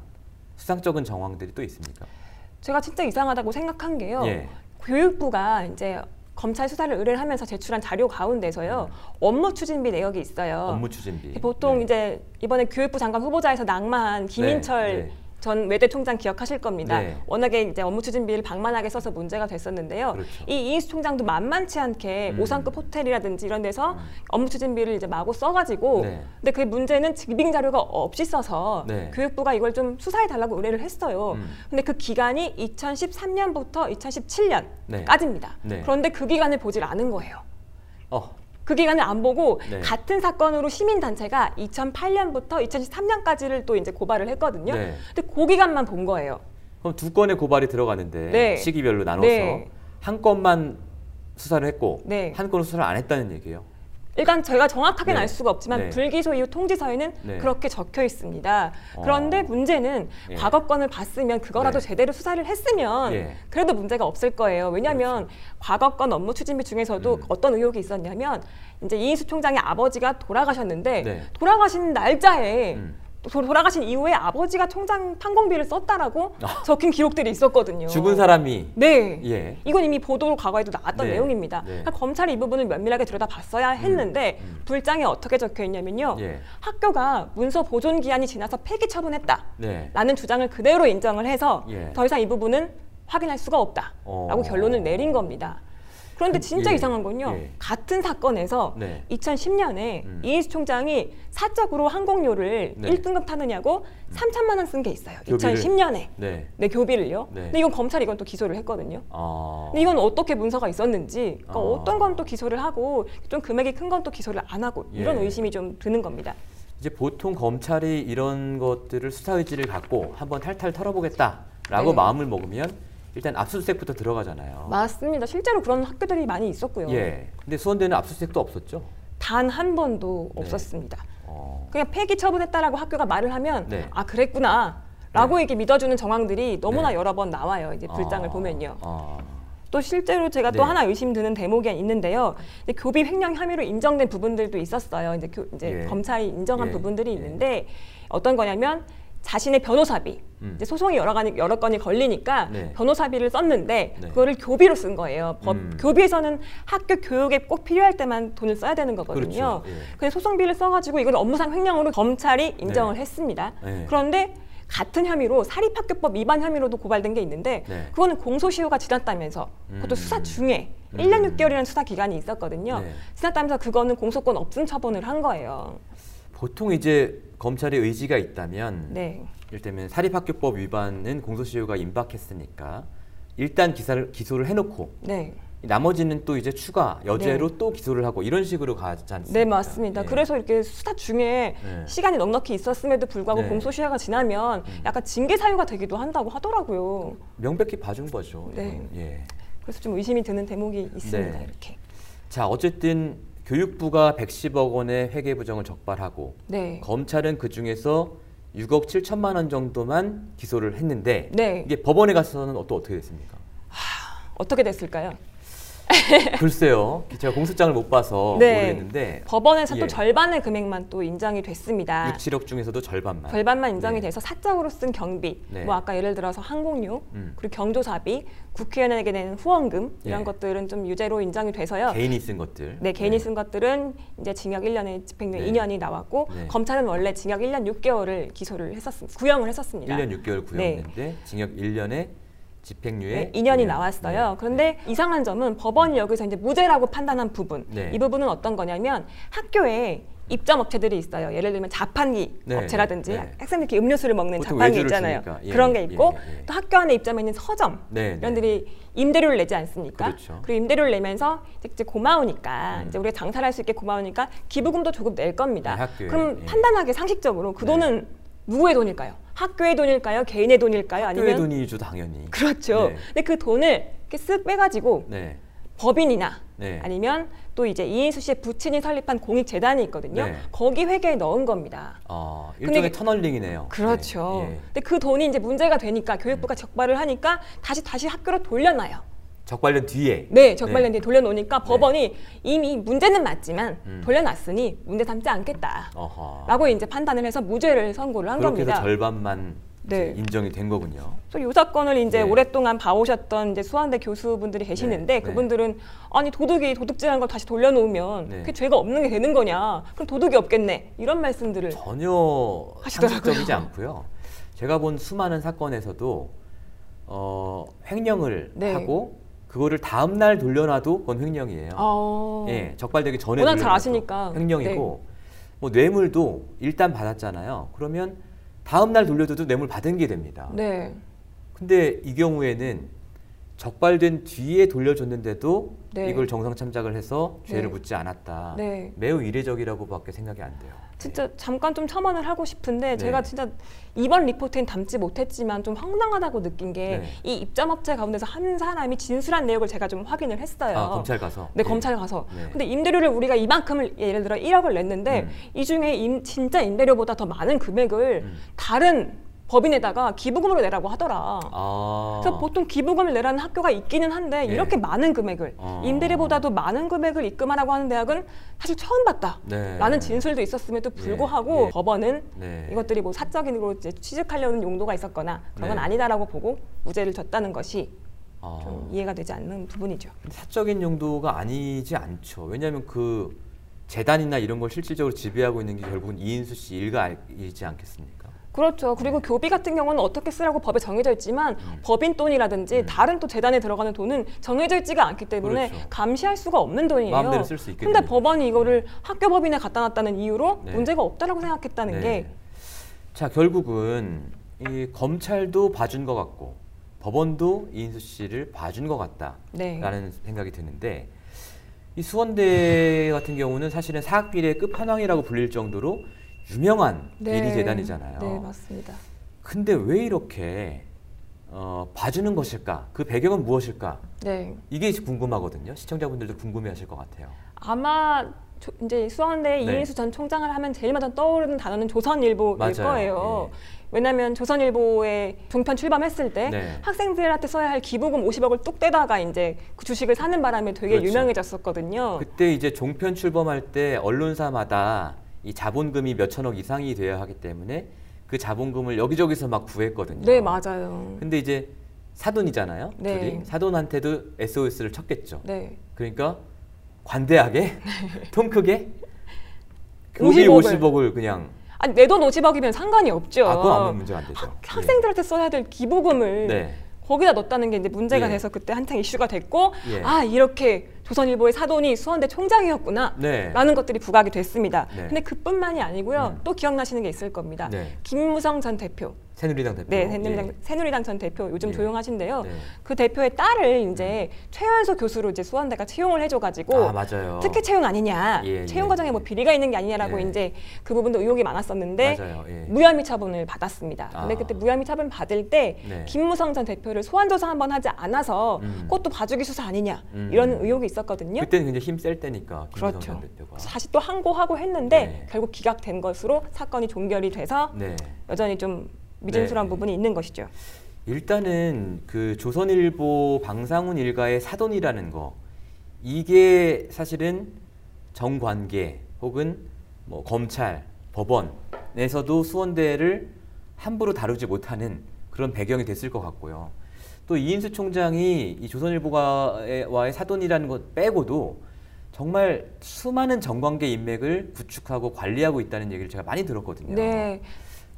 수상적인 정황들이 또 있습니까? 제가 진짜 이상하다고 생각한 게요. 예. 교육부가 이제 검찰 수사를 의뢰를 하면서 제출한 자료 가운데서요 업무 추진비 내역이 있어요. 음. 업무 추진비. 보통 이제 이번에 교육부 장관 후보자에서 낙마한 김인철 네, 네. 전 외대 총장 기억하실 겁니다. 네. 워낙에 이제 업무 추진비를 방만하게 써서 문제가 됐었는데요. 그렇죠. 이 이인수 총장도 만만치 않게 음. 오상급 호텔이라든지 이런 데서 업무 추진비를 이제 마구 써가지고 네. 근데 그 문제는 증빙 자료가 없이 써서 네. 교육부가 이걸 좀 수사해 달라고 의뢰를 했어요. 음. 근데 그 기간이 2013년부터 2017년까지입니다. 네. 네. 그런데 그 기간을 보질 않은 거예요. 어, 그 기간을 안 보고 네. 같은 사건으로 시민단체가 2008년부터 2013년까지를 또 이제 고발을 했거든요. 네. 근데 그 기간만 본 거예요. 그럼 두 건의 고발이 들어가는데 네. 시기별로 나눠서 네. 한 건만 수사를 했고 네. 한 건은 수사를 안 했다는 얘기예요. 일단 저희가 정확하게는 네. 알 수가 없지만 네. 불기소 이후 통지서에는 네. 그렇게 적혀 있습니다. 그런데 어. 문제는 예. 과거건을 봤으면 그거라도 네. 제대로 수사를 했으면 예. 그래도 문제가 없을 거예요. 왜냐하면 그렇죠. 과거건 업무 추진비 중에서도 음. 어떤 의혹이 있었냐면 이제 이인수 총장의 아버지가 돌아가셨는데 네. 돌아가신 날짜에 음. 도- 돌아가신 이후에 아버지가 총장 판공비를 썼다라고 적힌 기록들이 있었거든요. 아. 죽은 사람이 네. 예. 이건 이미 보도로 과거에도 나왔던 네. 내용입니다. 네. 그러니까 검찰이 이 부분을 면밀하게 들여다봤어야 했는데 불장에 어떻게 적혀 있냐면요. 예. 학교가 문서 보존 기한이 지나서 폐기 처분했다. 네. 라는 주장을 그대로 인정을 해서 예. 더 이상 이 부분은 확인할 수가 없다라고 어. 결론을 내린 겁니다. 그런데 진짜 예. 이상한 건요. 예. 같은 사건에서 네. 2010년에 음. 이인수 총장이 사적으로 항공료를 네. 1등급 타느냐고 3천만 원 쓴 게 있어요. 교비를? 2010년에. 네. 네, 교비를요. 네. 근데 이건 검찰이 이건 또 기소를 했거든요. 어. 근데 이건 어떻게 문서가 있었는지, 그러니까 어. 어. 떤 건 또 기소를 하고 좀 금액이 큰 건 또 기소를 안 하고 이런 예. 의심이 좀 드는 겁니다. 이제 보통 검찰이 이런 것들을 수사 의지를 갖고 한번 탈탈 털어보겠다라고 네. 마음을 먹으면 일단 압수수색부터 들어가잖아요. 맞습니다. 실제로 그런 학교들이 많이 있었고요. 예. 근데 수원대는 압수수색도 없었죠. 단 한 번도 네. 없었습니다. 어. 그냥 폐기 처분했다라고 학교가 말을 하면 네. 아 그랬구나. 라고 이렇게 믿어주는 정황들이 너무나 네. 여러 번 나와요. 이제 불장을 아. 보면요. 아. 또 실제로 제가 또 네. 하나 의심 드는 대목이 있는데요. 교비 횡령 혐의로 인정된 부분들도 있었어요. 이제, 교- 이제 예. 검찰이 인정한 예. 부분들이 있는데 어떤 거냐면 자신의 변호사비, 음. 이제 소송이 여러, 가지, 여러 건이 걸리니까 네. 변호사비를 썼는데 네. 그거를 교비로 쓴 거예요. 법, 음. 교비에서는 학교 교육에 꼭 필요할 때만 돈을 써야 되는 거거든요. 그렇죠. 예. 근데 소송비를 써가지고 이건 업무상 횡령으로 검찰이 인정을 했습니다. 네. 그런데 같은 혐의로 사립학교법 위반 혐의로도 고발된 게 있는데 네. 그거는 공소시효가 지났다면서 그것도 음. 수사 중에 음. 1년 6개월이라는 수사 기간이 있었거든요. 네. 지났다면서 그거는 공소권 없음 처분을 한 거예요. 보통 이제 검찰의 의지가 있다면 네. 일테면 사립학교법 위반은 공소시효가 임박했으니까 일단 기사를 기소를 해놓고 네. 나머지는 또 이제 추가 여죄로 네. 또 기소를 하고 이런 식으로 가지 않습니까? 네, 맞습니다. 예. 그래서 이렇게 수사 중에 네. 시간이 넉넉히 있었음에도 불구하고 네. 음. 공소시효가 지나면 약간 징계 사유가 되기도 한다고 하더라고요. 명백히 봐준 거죠. 네. 이건. 예. 그래서 좀 의심이 드는 대목이 있습니다. 네. 이렇게. 자 어쨌든 교육부가 110억 원의 회계 부정을 적발하고 네. 검찰은 그 중에서 6억 7천만 원 정도만 기소를 했는데 네. 이게 법원에 가서는 또 어떻게 됐습니까? 어떻게 됐을까요? 글쎄요, 제가 공소장을 못 봐서 네. 모르겠는데 법원에서 예. 또 절반의 금액만 또 인정이 됐습니다. 6, 7억 중에서도 절반만. 절반만 인정이 네. 돼서 사적으로 쓴 경비, 네. 뭐 아까 예를 들어서 항공료, 음. 그리고 경조사비, 국회의원에게 내는 후원금 이런 예. 것들은 좀 유죄로 인정이 돼서요. 개인이 쓴 것들. 네, 개인이 쓴 것들은 이제 징역 1년에 집행유예 네. 2년이 나왔고 네. 검찰은 원래 징역 1년 6개월을 기소를 했었습니다. 구형을 했었습니다. 1년 6개월 네. 구형했는데 징역 1년에 집행유예 네, 2년이 나왔어요. 그런데 이상한 점은 법원이 여기서 이제 무죄라고 판단한 부분. 네. 이 부분은 어떤 거냐면 학교에 입점 업체들이 있어요. 예를 들면 자판기 네, 업체라든지 네. 학생들이 음료수를 먹는 자판기 있잖아요. 예, 그런 게 예, 있고 예, 예. 또 학교 안에 입점해 있는 서점 네, 이런 네. 들이 임대료를 내지 않습니까? 그렇죠. 리고 임대료를 내면서 이제 고마우니까 음. 이제 우리가 장사를 할 수 있게 고마우니까 기부금도 조금 낼 겁니다. 네, 학교에, 그럼 예. 판단하기 상식적으로 그 네. 돈은 누구의 돈일까요? 학교의 돈일까요? 개인의 돈일까요? 학교의 아니면 돈이죠 당연히. 그렇죠. 네. 근데 그 돈을 이렇게 쓱 빼가지고 네. 법인이나 네. 아니면 또 이제 이인수 씨의 부친이 설립한 공익재단이 있거든요. 네. 거기 회계에 넣은 겁니다. 어, 근데 일종의 이게- 터널링이네요. 그렇죠. 네, 예. 근데 그 돈이 이제 문제가 되니까 교육부가 적발을 하니까 다시 다시 학교로 돌려놔요. 적발된 뒤에. 네, 적발된 뒤에 돌려놓으니까 법원이 이미 문제는 맞지만 음. 돌려놨으니 문제 삼지 않겠다. 어허. 라고 이제 판단을 해서 무죄를 선고를 한 그렇게 겁니다. 해서 절반만 네. 인정이 된 거군요. 그래서 이 사건을 이제 네. 오랫동안 봐오셨던 이제 수원대 교수분들이 계시는데 네. 그분들은 아니 도둑이 도둑질한 걸 다시 돌려놓으면 네. 그게 죄가 없는 게 되는 거냐? 그럼 도둑이 없겠네? 이런 말씀들을 전혀. 상식적이지 않고요. 제가 본 수많은 사건에서도 어, 횡령을 네. 하고 그거를 다음 날 돌려놔도 그건 횡령이에요. 어... 예, 적발되기 전에 워낙 잘 아시니까. 횡령이고 뭐 뇌물도 일단 받았잖아요. 그러면 다음 날 돌려줘도 뇌물 받은 게 됩니다. 네. 근데 이 경우에는 적발된 뒤에 돌려줬는데도 네. 이걸 정상 참작을 해서 죄를 네. 묻지 않았다. 네. 매우 이례적이라고밖에 생각이 안 돼요. 진짜 잠깐 좀 첨언을 하고 싶은데 네. 제가 진짜 이번 리포트엔 담지 못했지만 좀 황당하다고 느낀 게이 네. 입점업체 가운데서 한 사람이 진술한 내역을 제가 좀 확인을 했어요. 아, 검찰 가서? 네, 네. 검찰 가서. 네. 근데 임대료를 우리가 이만큼을 예를 들어 1억을 냈는데 음. 이 중에 임, 진짜 임대료보다 더 많은 금액을 음. 다른 법인에다가 기부금으로 내라고 하더라. 아. 그래서 보통 기부금을 내라는 학교가 있기는 한데 예. 이렇게 많은 금액을 어. 임대료보다도 많은 금액을 입금하라고 하는 대학은 사실 처음 봤다. 네. 라는 진술도 있었음에도 불구하고 예. 법원은 네. 이것들이 뭐 사적인으로 취직하려는 용도가 있었거나 그런 건 네. 아니다라고 보고 무죄를 줬다는 것이 아. 좀 이해가 되지 않는 부분이죠. 사적인 용도가 아니지 않죠. 왜냐하면 그 재단이나 이런 걸 실질적으로 지배하고 있는 게 결국은 이인수 씨 일가이지 않겠습니까? 그렇죠. 그리고 교비 같은 경우는 어떻게 쓰라고 법에 정해져 있지만 음. 법인 돈이라든지 다른 또 재단에 들어가는 돈은 정해져 있지가 않기 때문에 그렇죠. 감시할 수가 없는 돈이에요. 마음대로 쓸 수 있게 근데. 법원이 이거를 학교 법인에 갖다 놨다는 이유로 네. 문제가 없다라고 생각했다는 네. 게 자 결국은 이 검찰도 봐준 것 같고 법원도 이인수 씨를 봐준 것 네. 같다라는 생각이 드는데 이 수원대 같은 경우는 사실은 사학 비리의 끝판왕이라고 불릴 정도로 유명한 네. 비리 재단이잖아요. 네, 맞습니다. 근데 왜 이렇게 어, 봐주는 것일까? 그 배경은 무엇일까? 네. 이게 궁금하거든요. 시청자분들도 궁금해하실 것 같아요. 아마 조- 이제 수원대 네. 이인수 전 총장을 하면 제일 먼저 떠오르는 단어는 조선일보일 맞아요. 거예요. 왜냐하면 조선일보에 종편 출범했을 때 네. 학생들한테 써야 할 기부금 50억을 뚝 떼다가 이제 그 주식을 사는 바람에 되게 그렇죠. 유명해졌었거든요. 그때 이제 종편 출범할 때 언론사마다 이 자본금이 몇천억 이상이 돼야 하기 때문에 그 자본금을 여기저기서 막 구했거든요. 네, 맞아요. 근데 이제 사돈이잖아요. 네. 둘이 사돈한테도 SOS를 쳤겠죠. 네. 그러니까 관대하게 통 크게 교비 50억 을. 50억을 그냥 아니 내돈 50억이면 상관이 없죠. 아 그건 아무 문제가 안 되죠. 학 생들한테 써야 될 기부금을 네. 거기다 넣었다는 게 이제 문제가 예. 돼서 그때 한창 이슈가 됐고 예. 아 이렇게 조선일보의 사돈이 수원대 총장이었구나 네. 라는 것들이 부각이 됐습니다. 네. 근데 그뿐만이 아니고요. 또 기억나시는 게 있을 겁니다. 네. 김무성 전 대표. 새누리당 대표. 네, 새누리당, 예. 새누리당 전 대표 요즘 예. 조용하신데요. 네. 그 대표의 딸을 이제 최연소 교수로 이제 수원대가 채용을 해줘가지고 아 맞아요. 특혜 채용 아니냐, 예, 채용 예. 과정에 뭐 비리가 있는 게 아니냐라고 예. 이제 그 부분도 의혹이 많았었는데 맞아요. 예. 무혐의 처분을 받았습니다. 근데 아. 그때 무혐의 처분 받을 때 네. 김무성 전 대표를 소환 조사 한번 하지 않아서 음. 그것도 봐주기 수사 아니냐 음. 이런 의혹이 있었거든요. 그때는 굉장히 힘 셀 때니까 김무성 그렇죠. 전 대표가. 다시 또 항고하고 했는데 네. 결국 기각된 것으로 사건이 종결이 돼서 네. 여전히 좀 미진술한 네. 부분이 있는 것이죠. 일단은 그 조선일보 방상훈 일가의 사돈이라는 거 이게 사실은 정관계 혹은 뭐 검찰, 법원에서도 수원대를 함부로 다루지 못하는 그런 배경이 됐을 것 같고요. 또 이인수 총장이 이 조선일보와의 사돈이라는 것 빼고도 정말 수많은 정관계 인맥을 구축하고 관리하고 있다는 얘기를 제가 많이 들었거든요. 네.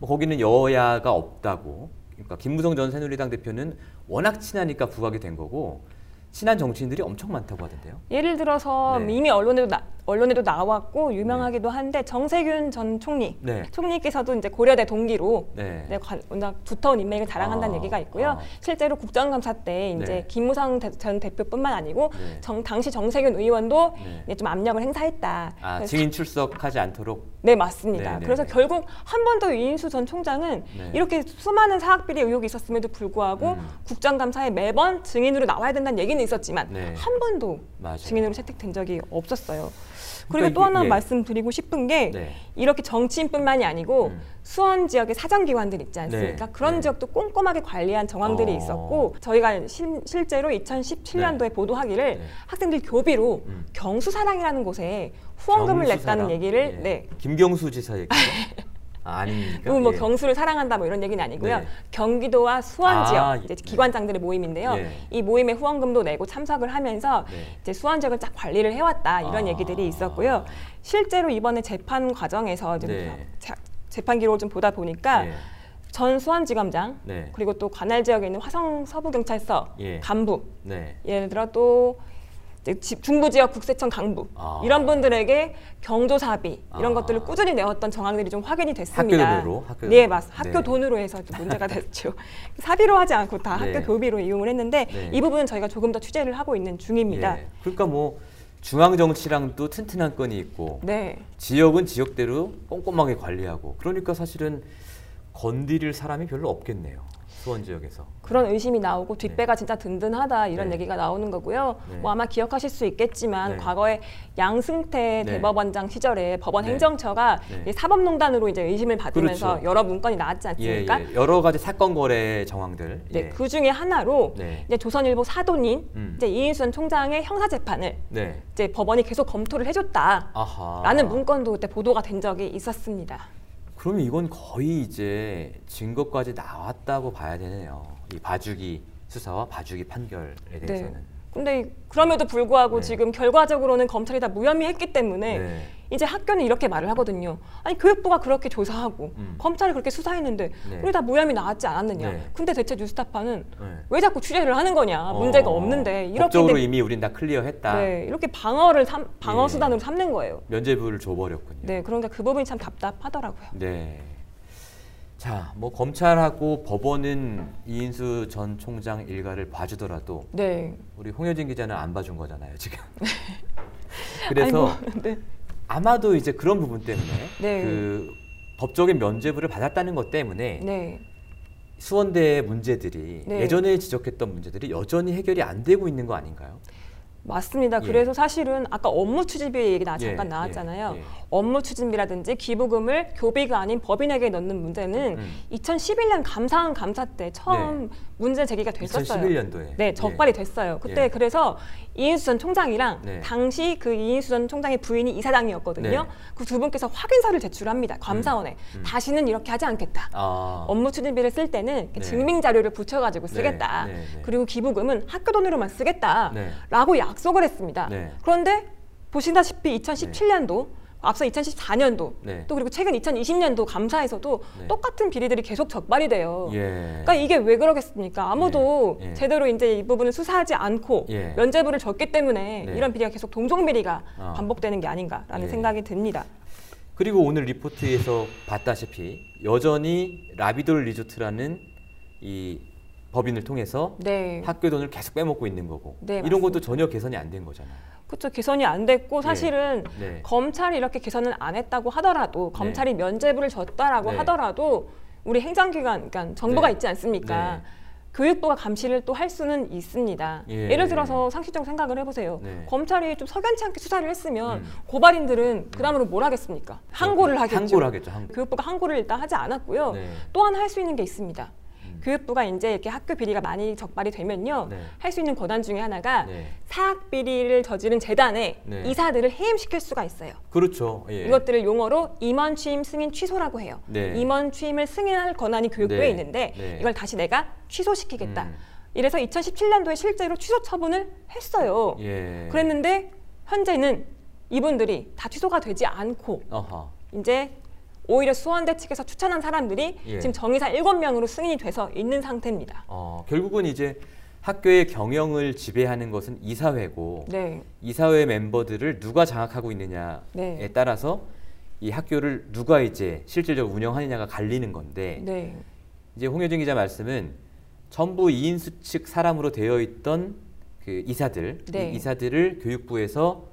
뭐 거기는 여야가 없다고. 그러니까 김무성 전 새누리당 대표는 워낙 친하니까 부각이 된 거고 친한 정치인들이 엄청 많다고 하던데요. 예를 들어서 네. 이미 언론에도 나, 언론에도 나왔고 유명하기도 한데 정세균 전 총리 네. 총리께서도 이제 고려대 동기로 네. 네, 관- 워낙 두터운 인맥을 자랑한다는 아, 얘기가 있고요. 아. 실제로 국정감사 때 이제 네. 김무성 대- 전 대표뿐만 아니고 네. 정, 당시 정세균 의원도 네. 이제 좀 압력을 행사했다. 아, 증인 출석하지 않도록. 네 맞습니다. 네, 네, 그래서 네. 결국 한 번 더 이인수 전 총장은 네. 이렇게 수많은 사학비리 의혹이 있었음에도 불구하고 음. 국정감사에 매번 증인으로 나와야 된다는 얘기는 있었지만 네. 한 번도 맞아요. 증인으로 채택된 적이 없었어요. 그리고 그러니까 또 하나 예. 말씀드리고 싶은 게 네. 이렇게 정치인뿐만이 아니고 음. 수원 지역의 사정기관들 있지 않습니까? 네. 그런 네. 지역도 꼼꼼하게 관리한 정황들이 어. 있었고 저희가 실, 실제로 2017년도에 보도하기를 네. 학생들 교비로 음. 경수사랑이라는 곳에 후원금을 경수사랑? 냈다는 얘기를 예. 네. 김경수 지사 얘기죠? 아? 그리고 뭐 예. 경수를 사랑한다 뭐 이런 얘기는 아니고요. 네. 경기도와 수원 아, 지역 예. 이제 기관장들의 모임인데요. 예. 이 모임에 후원금도 내고 참석을 하면서 네. 이제 수원 지역을 쫙 관리를 해왔다 이런 아. 얘기들이 있었고요. 실제로 이번에 재판 과정에서 좀 네. 자- 재판 기록을 좀 보다 보니까 네. 전 수원지검장 네. 그리고 또 관할 지역에 있는 화성 서부경찰서 예. 간부 네. 예를 들어 또 중부 지역 국세청 강부 아. 이런 분들에게 경조사비 이런 아. 것들을 꾸준히 내었던 정황들이 좀 확인이 됐습니다. 학교 돈으로? 학교 네? 맞. 학교 네. 돈으로 해서 좀 문제가 됐죠. 사비로 하지 않고 다 네. 학교 교비로 이용을 했는데 네. 이 부분은 저희가 조금 더 취재를 하고 있는 중입니다. 예. 그러니까 뭐 중앙 정치랑도 튼튼한 건이 있고 네. 지역은 지역대로 꼼꼼하게 관리하고 그러니까 사실은 건드릴 사람이 별로 없겠네요. 수원 지역에서. 그런 의심이 나오고 뒷배가 진짜 든든하다 이런 네. 얘기가 나오는 거고요. 네. 뭐 아마 기억하실 수 있겠지만 네. 과거에 양승태 네. 대법원장 시절에 법원 네. 행정처가 네. 이 사법농단으로 이제 의심을 받으면서 그렇죠. 여러 문건이 나왔지 예, 않습니까? 예. 여러 가지 사건 거래 정황들. 네, 예. 그 중에 하나로 네. 이제 조선일보 사돈인 음. 이제 이인수 전 총장의 형사 재판을 네. 이제 법원이 계속 검토를 해줬다라는 아하. 문건도 그때 보도가 된 적이 있었습니다. 그러면 이건 거의 이제 증거까지 나왔다고 봐야 되네요. 이 봐주기 수사와 봐주기 판결에 대해서는. 네. 근데 그럼에도 불구하고 네. 지금 결과적으로는 검찰이 다 무혐의했기 때문에 네. 이제 학교는 이렇게 말을 하거든요. 아니 교육부가 그렇게 조사하고 음. 검찰이 그렇게 수사했는데 네. 우리 다 무혐의 나왔지 않았느냐. 네. 근데 대체 뉴스타파는 네. 왜 자꾸 취재를 하는 거냐. 문제가 어, 없는데 이렇게 법적으로 내- 이미 우린 다 클리어했다. 네, 이렇게 방어를 삼, 방어 예. 수단으로 삼는 거예요. 면죄부를 줘버렸군요. 네, 그러니까 그 부분이 참 답답하더라고요. 네. 자, 뭐 검찰하고 법원은 이인수 전 총장 일가를 봐주더라도 네. 우리 홍효진 기자는 안 봐준 거잖아요, 지금. 그래서 아니, 뭐, 네. 아마도 이제 그런 부분 때문에 네. 그 법적인 면죄부를 받았다는 것 때문에 네. 수원대의 문제들이 네. 예전에 지적했던 문제들이 여전히 해결이 안 되고 있는 거 아닌가요? 맞습니다. 예. 그래서 사실은 아까 업무 추진비 얘기 나 예, 잠깐 예, 나왔잖아요. 예. 업무 추진비라든지 기부금을 교비가 아닌 법인에게 넣는 문제는 음. 2011년 감사원 감사 때 처음 문제 제기가 됐었어요. 2011년도에. 예. 네, 적발이 됐어요. 그때 예. 그래서 이인수 전 총장이랑 네. 당시 그 이인수 전 총장의 부인이 이사장이었거든요. 네. 그두 분께서 확인서를 제출합니다. 감사원에 음. 다시는 이렇게 하지 않겠다. 아. 업무 추진비를 쓸 때는 네. 증빙 자료를 붙여가지고 네, 쓰겠다. 네, 네. 그리고 기부금은 학교 돈으로만 쓰겠다라고 네. 약속을 했습니다. 네. 그런데 보시다시피 2017년도 앞서 2014년도 네. 또 그리고 최근 2020년도 감사에서도 네. 똑같은 비리들이 계속 적발이 돼요. 예. 그러니까 이게 왜 그러겠습니까? 아무도 예, 예. 제대로 이제 이 부분을 수사하지 않고 예. 면죄부를 줬기 때문에 네. 이런 비리가 계속 동종 비리가 아. 반복되는 게 아닌가라는 예. 생각이 듭니다. 그리고 오늘 리포트에서 봤다시피 여전히 라비돌 리조트라는 이 법인을 통해서 네. 학교 돈을 계속 빼먹고 있는 거고 네, 이런 것도 전혀 개선이 안 된 거잖아요. 그렇죠. 개선이 안 됐고 사실은 네. 검찰이 이렇게 개선을 안 했다고 하더라도 검찰이 면죄부를 줬다라고 네. 하더라도 우리 행정기관, 그러니까 정부가 네. 있지 않습니까? 네. 교육부가 감시를 또 할 수는 있습니다. 예. 예. 를 들어서 상식적으로 생각을 해보세요. 네. 검찰이 좀 석연치 않게 수사를 했으면 음. 고발인들은 그 다음으로 뭘 하겠습니까? 항고를 하겠죠. 항고를 하겠죠. 항고. 교육부가 항고를 일단 하지 않았고요. 네. 또 하나 할수 있는 게 있습니다. 음. 교육부가 이제 이렇게 학교 비리가 많이 적발이 되면요. 네. 할수 있는 권한 중에 하나가 네. 사학 비리를 저지른 재단에 네. 이사들을 해임시킬 수가 있어요. 그렇죠. 예. 이것들을 용어로 임원 취임 승인 취소라고 해요. 네. 임원 취임을 승인할 권한이 교육부에 네. 있는데 네. 이걸 다시 내가 취소시키겠다. 음. 이래서 2017년도에 실제로 취소 처분을 했어요. 예. 그랬는데 현재는 이분들이 다 취소가 되지 않고 어허. 이제 오히려 수원대 측에서 추천한 사람들이 예. 지금 정의사 7명으로 승인이 돼서 있는 상태입니다. 어, 결국은 이제 학교의 경영을 지배하는 것은 이사회고 네. 이사회 멤버들을 누가 장악하고 있느냐에 네. 따라서 이 학교를 누가 이제 실질적으로 운영하느냐가 갈리는 건데 네. 이제 홍효진 기자 말씀은 전부 이인수 측 사람으로 되어 있던 그 이사들 네. 이 이사들을 교육부에서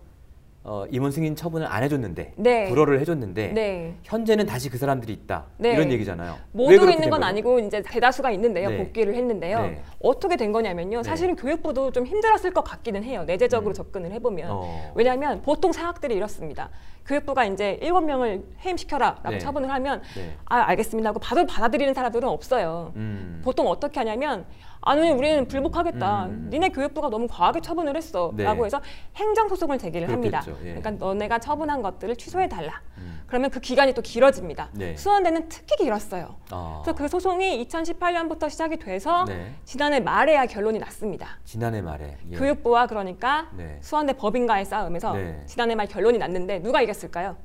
어, 임원 승인 처분을 안 해줬는데 네. 불허를 해줬는데 네. 현재는 다시 그 사람들이 있다 네. 이런 얘기잖아요. 왜 모두 있는 된건 거죠? 아니고 이제 대다수가 있는데요. 네. 복귀를 했는데요. 네. 어떻게 된 거냐면요. 사실은 교육부도 좀 힘들었을 것 같기는 해요. 내재적으로 접근을 해보면. 음. 어. 왜냐하면 보통 사학들이 이렇습니다. 교육부가 이제 일곱 명을 해임시켜라라고 네. 처분을 하면 네. 아 알겠습니다 하고 바로 받아들이는 사람들은 없어요. 음. 보통 어떻게 하냐면 아니 우리는 불복하겠다. 음. 니네 교육부가 너무 과하게 처분을 했어라고 네. 해서 행정 소송을 제기를 합니다. 그렇겠죠. 예. 그러니까 너네가 처분한 것들을 취소해 달라. 음. 그러면 그 기간이 또 길어집니다. 네. 수원대는 특히 길었어요. 아. 그래서 그 소송이 2018년부터 시작이 돼서 네. 지난해 말에야 결론이 났습니다. 지난해 말에 예. 교육부와 그러니까 네. 수원대 법인과의 싸움에서 네. 지난해 말 결론이 났는데 누가 이겼을까요?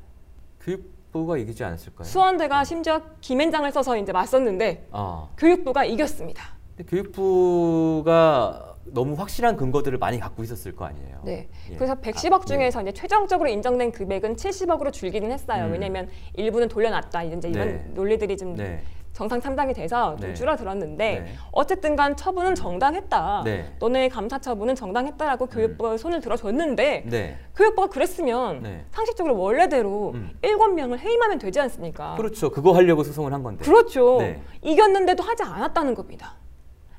교육부가 이기지 않았을까요? 수원대가 심지어 김앤장을 써서 이제 맞섰는데 아. 교육부가 이겼습니다. 교육부가 너무 확실한 근거들을 많이 갖고 있었을 거 아니에요. 네. 예. 그래서 110억 중에서 이제 최종적으로 인정된 금액은 70억으로 줄기는 했어요. 음. 왜냐하면 일부는 돌려놨다 이제 이런 네. 논리들이 좀 네. 정상 참작이 돼서 좀 네. 줄어들었는데 네. 어쨌든 간 처분은 정당했다. 네. 너네 감사 처분은 정당했다라고 교육부가 손을 들어줬는데 네. 교육부가 그랬으면 네. 상식적으로 원래대로 일곱 명을 해임하면 되지 않습니까? 그렇죠. 그거 하려고 소송을 한 건데. 그렇죠. 네. 이겼는데도 하지 않았다는 겁니다.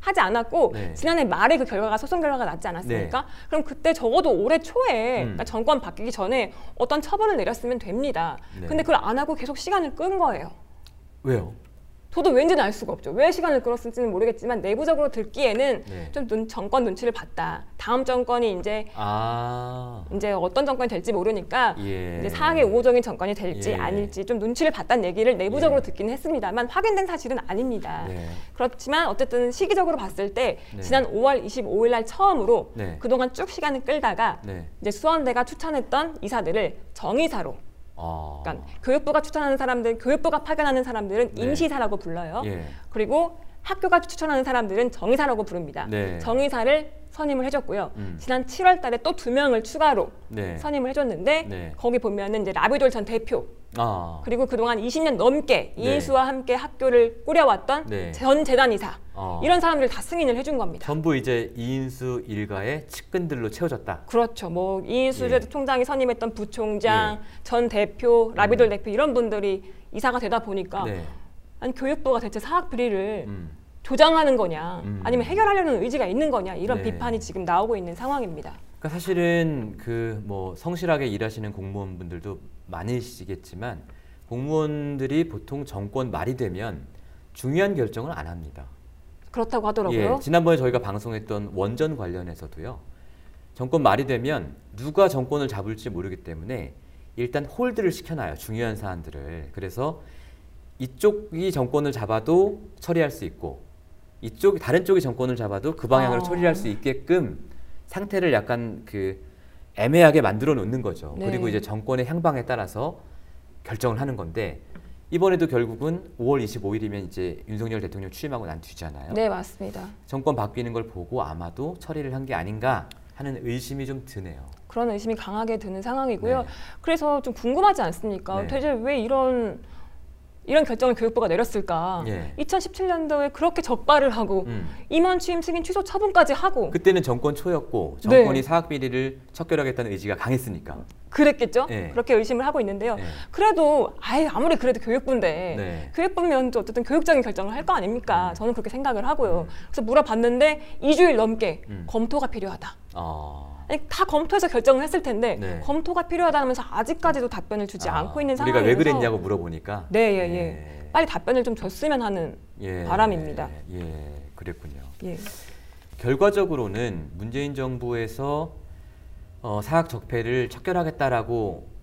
하지 않았고 네. 지난해 말에 그 결과가 소송 결과가 났지 않았습니까? 그럼 그때 적어도 올해 초에 음. 그러니까 정권 바뀌기 전에 어떤 처분을 내렸으면 됩니다. 네. 근데 그걸 안 하고 계속 시간을 끈 거예요. 왜요? 저도 왠지는 알 수가 없죠. 왜 시간을 끌었을지는 모르겠지만 내부적으로 듣기에는 네. 좀 눈, 정권 눈치를 봤다. 다음 정권이 이제 아. 이제 어떤 정권이 될지 모르니까 예. 이제 사학의 우호적인 정권이 될지 예. 아닐지 좀 눈치를 봤다는 얘기를 내부적으로 듣기는 했습니다만 확인된 사실은 아닙니다. 네. 그렇지만 어쨌든 시기적으로 봤을 때 네. 지난 5월 25일 날 처음으로 네. 그동안 쭉 시간을 끌다가 네. 이제 수원대가 추천했던 이사들을 정의사로 아. 그러니까 교육부가 추천하는 사람들, 교육부가 파견하는 사람들은 네. 임시사라고 불러요. 예. 그리고 학교가 추천하는 사람들은 정의사라고 부릅니다. 네. 정의사를 선임을 해줬고요. 음. 지난 7월 달에 또 두 명을 추가로 네. 선임을 해줬는데 네. 거기 보면은 이제 라비돌 전 대표 아. 그리고 그동안 20년 넘게 네. 이인수와 함께 학교를 꾸려왔던 네. 전 재단이사 어. 이런 사람들 다 승인을 해준 겁니다. 전부 이제 이인수 일가의 측근들로 채워졌다. 그렇죠. 뭐 이인수 예. 총장이 선임했던 부총장, 전 대표, 라비돌 대표 이런 분들이 이사가 되다 보니까 네. 아니 교육부가 대체 사학 비리를 음. 조장하는 거냐, 음. 아니면 해결하려는 의지가 있는 거냐 이런 네. 비판이 지금 나오고 있는 상황입니다. 그러니까 사실은 그 뭐 성실하게 일하시는 공무원분들도 많으시겠지만 공무원들이 보통 정권 말이 되면 중요한 결정을 안 합니다. 그렇다고 하더라고요. 예, 지난번에 저희가 방송했던 원전 관련해서도요. 정권 말이 되면 누가 정권을 잡을지 모르기 때문에 일단 홀드를 시켜놔요. 중요한 사안들을. 그래서 이쪽이 정권을 잡아도 처리할 수 있고 이쪽 다른 쪽이 정권을 잡아도 그 방향으로 아. 처리할 수 있게끔 상태를 약간 그 애매하게 만들어 놓는 거죠. 네. 그리고 이제 정권의 향방에 따라서 결정을 하는 건데 이번에도 결국은 5월 25일이면 이제 윤석열 대통령 취임하고 난 뒤잖아요. 네 맞습니다. 정권 바뀌는 걸 보고 아마도 처리를 한 게 아닌가 하는 의심이 좀 드네요. 그런 의심이 강하게 드는 상황이고요. 네. 그래서 좀 궁금하지 않습니까? 네. 대체 왜 이런 이런 결정을 교육부가 내렸을까? 예. 2017년도에 그렇게 적발을 하고 음. 임원 취임 승인 취소 처분까지 하고 그때는 정권 초였고 네. 정권이 사학 비리를 척결하겠다는 의지가 강했으니까. 그랬겠죠? 네. 그렇게 의심을 하고 있는데요. 네. 그래도 아예 아무리 그래도 교육부인데 네. 교육부면 또 어쨌든 교육적인 결정을 할 거 아닙니까? 저는 그렇게 생각을 하고요. 네. 그래서 물어봤는데 2주일 넘게 음. 검토가 필요하다. 어. 아니, 다 검토해서 결정을 했을 텐데 네. 검토가 필요하다면서 아직까지도 답변을 주지 않고 있는 우리가 상황이라서 왜 그랬냐고 물어보니까 네, 예, 예. 빨리 답변을 좀 줬으면 하는 예, 바람입니다. 예, 그랬군요. 예. 결과적으로는 문재인 정부에서 어, 사학 적폐를 척결하겠다라고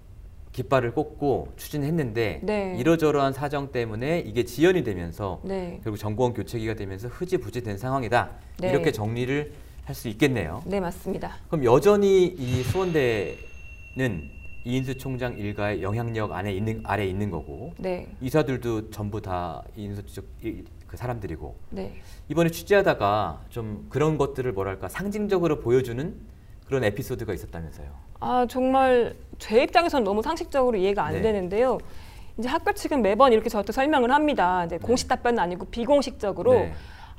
깃발을 꽂고 추진했는데 네. 이러저러한 사정 때문에 이게 지연이 되면서 네. 결국 정권 교체기가 되면서 흐지부지된 상황이다. 네. 이렇게 정리를 할 수 있겠네요. 네, 맞습니다. 그럼 여전히 이 수원대는 이인수 총장 일가의 영향력 안에 있는 아래 있는 거고 네. 이사들도 전부 다 이인수 쪽 이- 그 사람들이고 네. 이번에 취재하다가 좀 그런 것들을 뭐랄까 상징적으로 보여주는 그런 에피소드가 있었다면서요. 아, 정말 제 입장에서는 너무 상식적으로 이해가 안 네. 되는데요. 이제 학교 측은 매번 이렇게 저한테 설명을 합니다. 이제 공식 답변은 아니고 비공식적으로 네.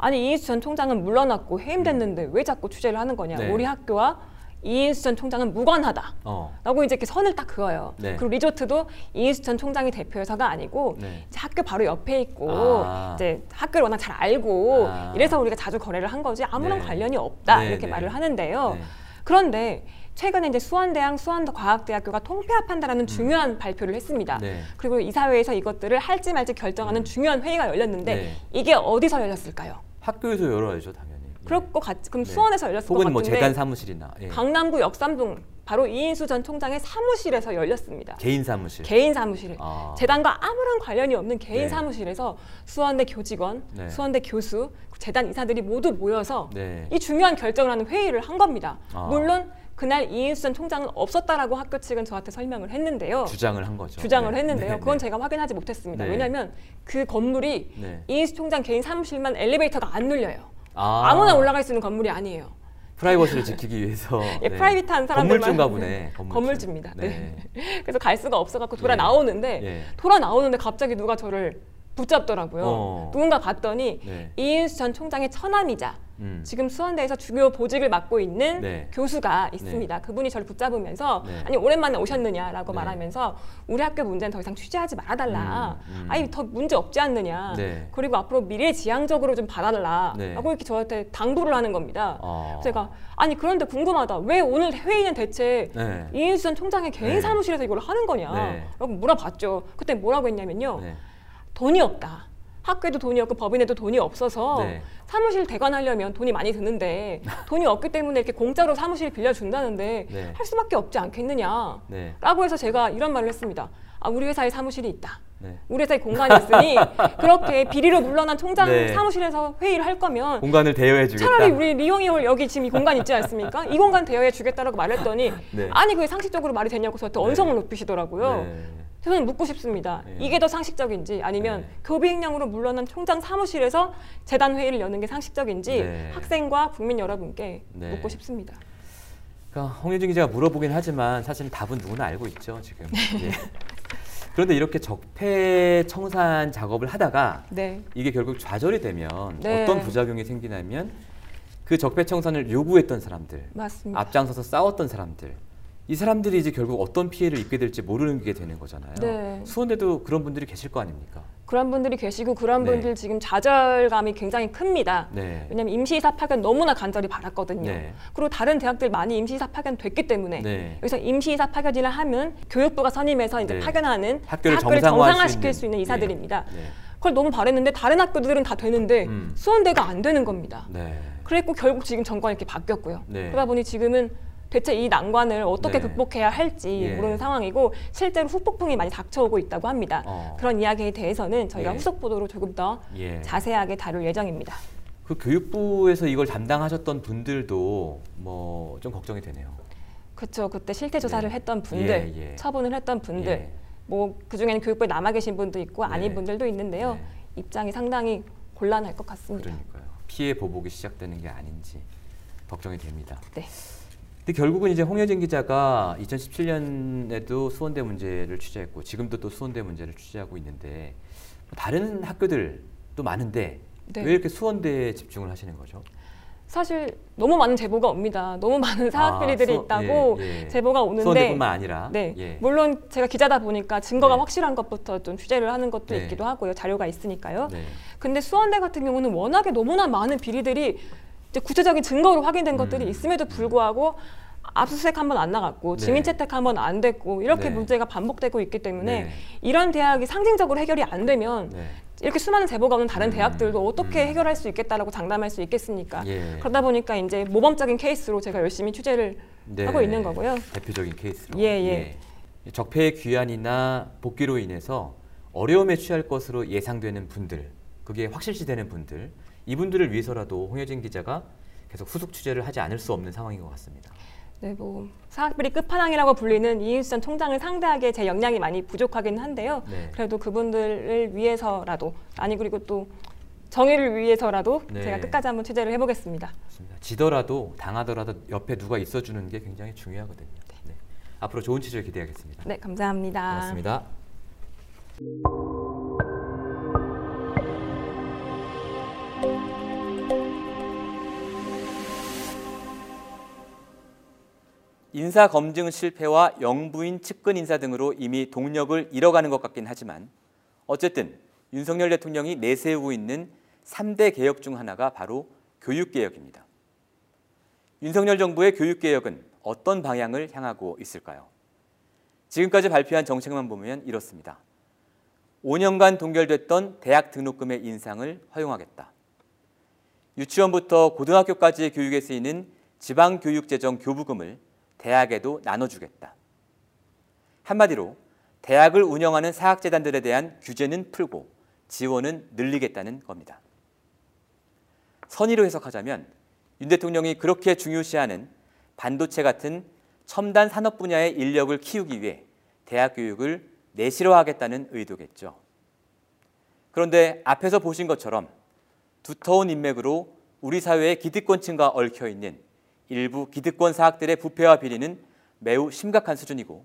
아니 이인수 전 총장은 물러났고 해임됐는데 왜 자꾸 취재를 하는 거냐? 네. 우리 학교와 이인수 전 총장은 무관하다. 어. 라고 이제 이렇게 선을 딱 그어요. 네. 그리고 리조트도 이인수 전 총장이 대표여서가 아니고 네. 이제 학교 바로 옆에 있고 아. 이제 학교를 워낙 잘 알고 아. 이래서 우리가 자주 거래를 한 거지 아무런 네. 관련이 없다 네, 이렇게 네. 말을 하는데요. 네. 그런데 최근에 이제 수원대학 수원과학대학교가 통폐합한다라는 중요한 발표를 했습니다. 음. 네. 그리고 이사회에서 이것들을 할지 말지 결정하는 중요한 회의가 열렸는데 네. 이게 어디서 열렸을까요? 학교에서 열어야죠 당연히. 그럴 것 같, 그럼 네. 수원에서 열렸을 것 혹은 같은데 뭐 재단 사무실이나 예. 강남구 역삼동 바로 이인수 전 총장의 사무실에서 열렸습니다. 개인 사무실. 개인 사무실에 아. 재단과 아무런 관련이 없는 개인 네. 사무실에서 수원대 교직원, 네. 수원대 교수, 재단 이사들이 모두 모여서 네. 이 중요한 결정을 하는 회의를 한 겁니다. 아. 물론 그날 이인수 전 총장은 없었다라고 학교 측은 저한테 설명을 했는데요. 주장을 한 거죠. 주장을 네. 했는데요. 네, 그건 네. 제가 확인하지 못했습니다. 네. 왜냐하면 그 건물이 네. 이인수 총장 개인 사무실만 엘리베이터가 안 눌려요. 아. 아무나 올라갈 수 있는 건물이 아니에요. 프라이버시를 지키기 위해서 예, 프라이빗한 사람들만 건물주인가 보네. 건물주. 건물주 입니다. 네. 네. 그래서 갈 수가 없어갖고 돌아 예. 나오는데 예. 돌아 나오는데 갑자기 누가 저를 붙잡더라고요. 어. 누군가 봤더니 네. 이인수 전 총장의 처남이자 음. 지금 수원대에서 주요 보직을 맡고 있는 네. 교수가 있습니다. 그분이 저를 붙잡으면서 네. 아니 오랜만에 오셨느냐라고 네. 말하면서 우리 학교 문제는 더 이상 취재하지 말아달라. 음, 음. 아니 더 문제 없지 않느냐. 네. 그리고 앞으로 미래지향적으로 좀 봐달라. 네. 라고 이렇게 저한테 당부를 하는 겁니다. 어. 제가 아니 그런데 궁금하다. 왜 오늘 회의는 대체 네. 이인수 전 총장의 개인 네. 사무실에서 이걸 하는 거냐. 네. 라고 물어봤죠. 그때 뭐라고 했냐면요. 네. 돈이 없다. 학교에도 돈이 없고 법인에도 돈이 없어서 네. 사무실 대관하려면 돈이 많이 드는데 돈이 없기 때문에 이렇게 공짜로 사무실 빌려준다는데 네. 할 수밖에 없지 않겠느냐. 네. 라고 해서 제가 이런 말을 했습니다. 아, 우리 회사에 사무실이 있다. 네. 우리 회사에 공간이 있으니 그렇게 비리로 물러난 총장 네. 사무실에서 회의를 할 거면 공간을 대여해 주겠다. 차라리 우리 리용이홀 여기 지금 이 공간 있지 않습니까? 이 공간 대여해 주겠다라고 말했더니 네. 아니 그게 상식적으로 말이 되냐고 저한테 언성을 높이시더라고요. 네. 저는 묻고 싶습니다. 네. 이게 더 상식적인지 아니면 교비 횡령으로 물러난 총장 사무실에서 재단 회의를 여는 게 상식적인지 네. 학생과 국민 여러분께 네. 묻고 싶습니다. 그러니까 홍유진 기자가 물어보긴 하지만 사실 답은 누구나 알고 있죠 지금. 예. 그런데 이렇게 적폐 청산 작업을 하다가 네. 이게 결국 좌절이 되면 네. 어떤 부작용이 생기냐면 그 적폐 청산을 요구했던 사람들, 맞습니다. 앞장서서 싸웠던 사람들, 이 사람들이 이제 결국 어떤 피해를 입게 될지 모르는 게 되는 거잖아요. 네. 수원대도 그런 분들이 계실 거 아닙니까? 그런 분들이 계시고 그런 네. 분들 지금 좌절감이 굉장히 큽니다. 네. 왜냐하면 임시이사 파견 너무나 간절히 바랐거든요. 네. 그리고 다른 대학들 많이 임시이사 파견 됐기 때문에 네. 여기서 임시이사 파견이라 하면 교육부가 선임해서 이제 네. 파견하는 학교를 학교를 정상화할 정상화시킬 수수 있는. 이사들입니다. 네. 그걸 너무 바랬는데 다른 학교들은 다 되는데 음. 수원대가 안 되는 겁니다. 네. 그랬고 결국 지금 정권이 이렇게 바뀌었고요. 네. 그러다 보니 지금은 대체 이 난관을 어떻게 네. 극복해야 할지 예. 모르는 상황이고 실제로 후폭풍이 많이 닥쳐오고 있다고 합니다. 어. 그런 이야기에 대해서는 저희가 예. 후속 보도로 조금 더 예. 자세하게 다룰 예정입니다. 그 교육부에서 이걸 담당하셨던 분들도 뭐 좀 걱정이 되네요. 그렇죠. 그때 실태 조사를 네. 했던 분들, 예, 예. 처분을 했던 분들, 예. 뭐 그 중에는 교육부에 남아 계신 분도 있고 아닌 네. 분들도 있는데요. 입장이 상당히 곤란할 것 같습니다. 그러니까요. 피해 보복이 시작되는 게 아닌지 걱정이 됩니다. 네. 근데 결국은 이제 홍여진 기자가 2017년에도 수원대 문제를 취재했고 지금도 또 수원대 문제를 취재하고 있는데 뭐 다른 학교들도 많은데 네. 왜 이렇게 수원대에 집중을 하시는 거죠? 사실 너무 많은 제보가 옵니다. 너무 많은 사학 아, 비리들이 수- 있다고 예, 예. 제보가 오는데 수원대뿐만 아니라 네. 예. 물론 제가 기자다 보니까 증거가 네. 확실한 것부터 좀 취재를 하는 것도 네. 있기도 하고요. 자료가 있으니까요. 네. 근데 수원대 같은 경우는 워낙에 너무나 많은 비리들이 이제 구체적인 증거로 확인된 음. 것들이 있음에도 불구하고 압수수색 한 번 안 나갔고 네. 증인 채택 한 번 안 됐고 이렇게 네. 문제가 반복되고 있기 때문에 네. 이런 대학이 상징적으로 해결이 안 되면 네. 이렇게 수많은 제보가 오는 다른 음. 대학들도 어떻게 음. 해결할 수 있겠다라고 장담할 수 있겠습니까? 예. 그러다 보니까 이제 모범적인 케이스로 제가 열심히 취재를 네. 하고 있는 거고요. 대표적인 케이스로. 예, 예. 적폐의 귀환이나 복귀로 인해서 어려움에 취할 것으로 예상되는 분들, 그게 확실시 되는 분들, 이분들을 위해서라도 홍여진 기자가 계속 후속 취재를 하지 않을 수 없는 상황인 것 같습니다. 네, 뭐 사학비리 끝판왕이라고 불리는 이인수 전 총장을 상대하기에 제 역량이 많이 부족하긴 한데요. 네. 그래도 그분들을 위해서라도 아니 그리고 또 정의를 위해서라도 네. 제가 끝까지 한번 취재를 해보겠습니다. 맞습니다. 지더라도 당하더라도 옆에 누가 있어주는 게 굉장히 중요하거든요. 네. 앞으로 좋은 취재 기대하겠습니다. 네, 감사합니다. 고맙습니다. 인사 검증 실패와 영부인 측근 인사 등으로 이미 동력을 잃어가는 것 같긴 하지만 어쨌든 윤석열 대통령이 내세우고 있는 3대 개혁 중 하나가 바로 교육 개혁입니다. 윤석열 정부의 교육 개혁은 어떤 방향을 향하고 있을까요? 지금까지 발표한 정책만 보면 이렇습니다. 5년간 동결됐던 대학 등록금의 인상을 허용하겠다. 유치원부터 고등학교까지의 교육에 쓰이는 지방교육재정 교부금을 대학에도 나눠주겠다. 한마디로 대학을 운영하는 사학재단들에 대한 규제는 풀고 지원은 늘리겠다는 겁니다. 선의로 해석하자면 윤 대통령이 그렇게 중요시하는 반도체 같은 첨단 산업 분야의 인력을 키우기 위해 대학 교육을 내실화하겠다는 의도겠죠. 그런데 앞에서 보신 것처럼 두터운 인맥으로 우리 사회의 기득권층과 얽혀 있는 일부 기득권 사학들의 부패와 비리는 매우 심각한 수준이고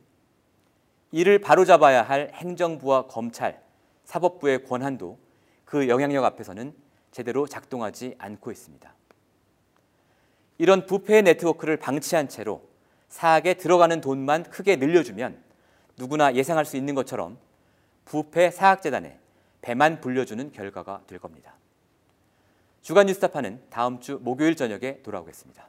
이를 바로잡아야 할 행정부와 검찰, 사법부의 권한도 그 영향력 앞에서는 제대로 작동하지 않고 있습니다. 이런 부패 네트워크를 방치한 채로 사학에 들어가는 돈만 크게 늘려주면 누구나 예상할 수 있는 것처럼 부패 사학재단에 배만 불려주는 결과가 될 겁니다. 주간 뉴스타파는 다음 주 목요일 저녁에 돌아오겠습니다.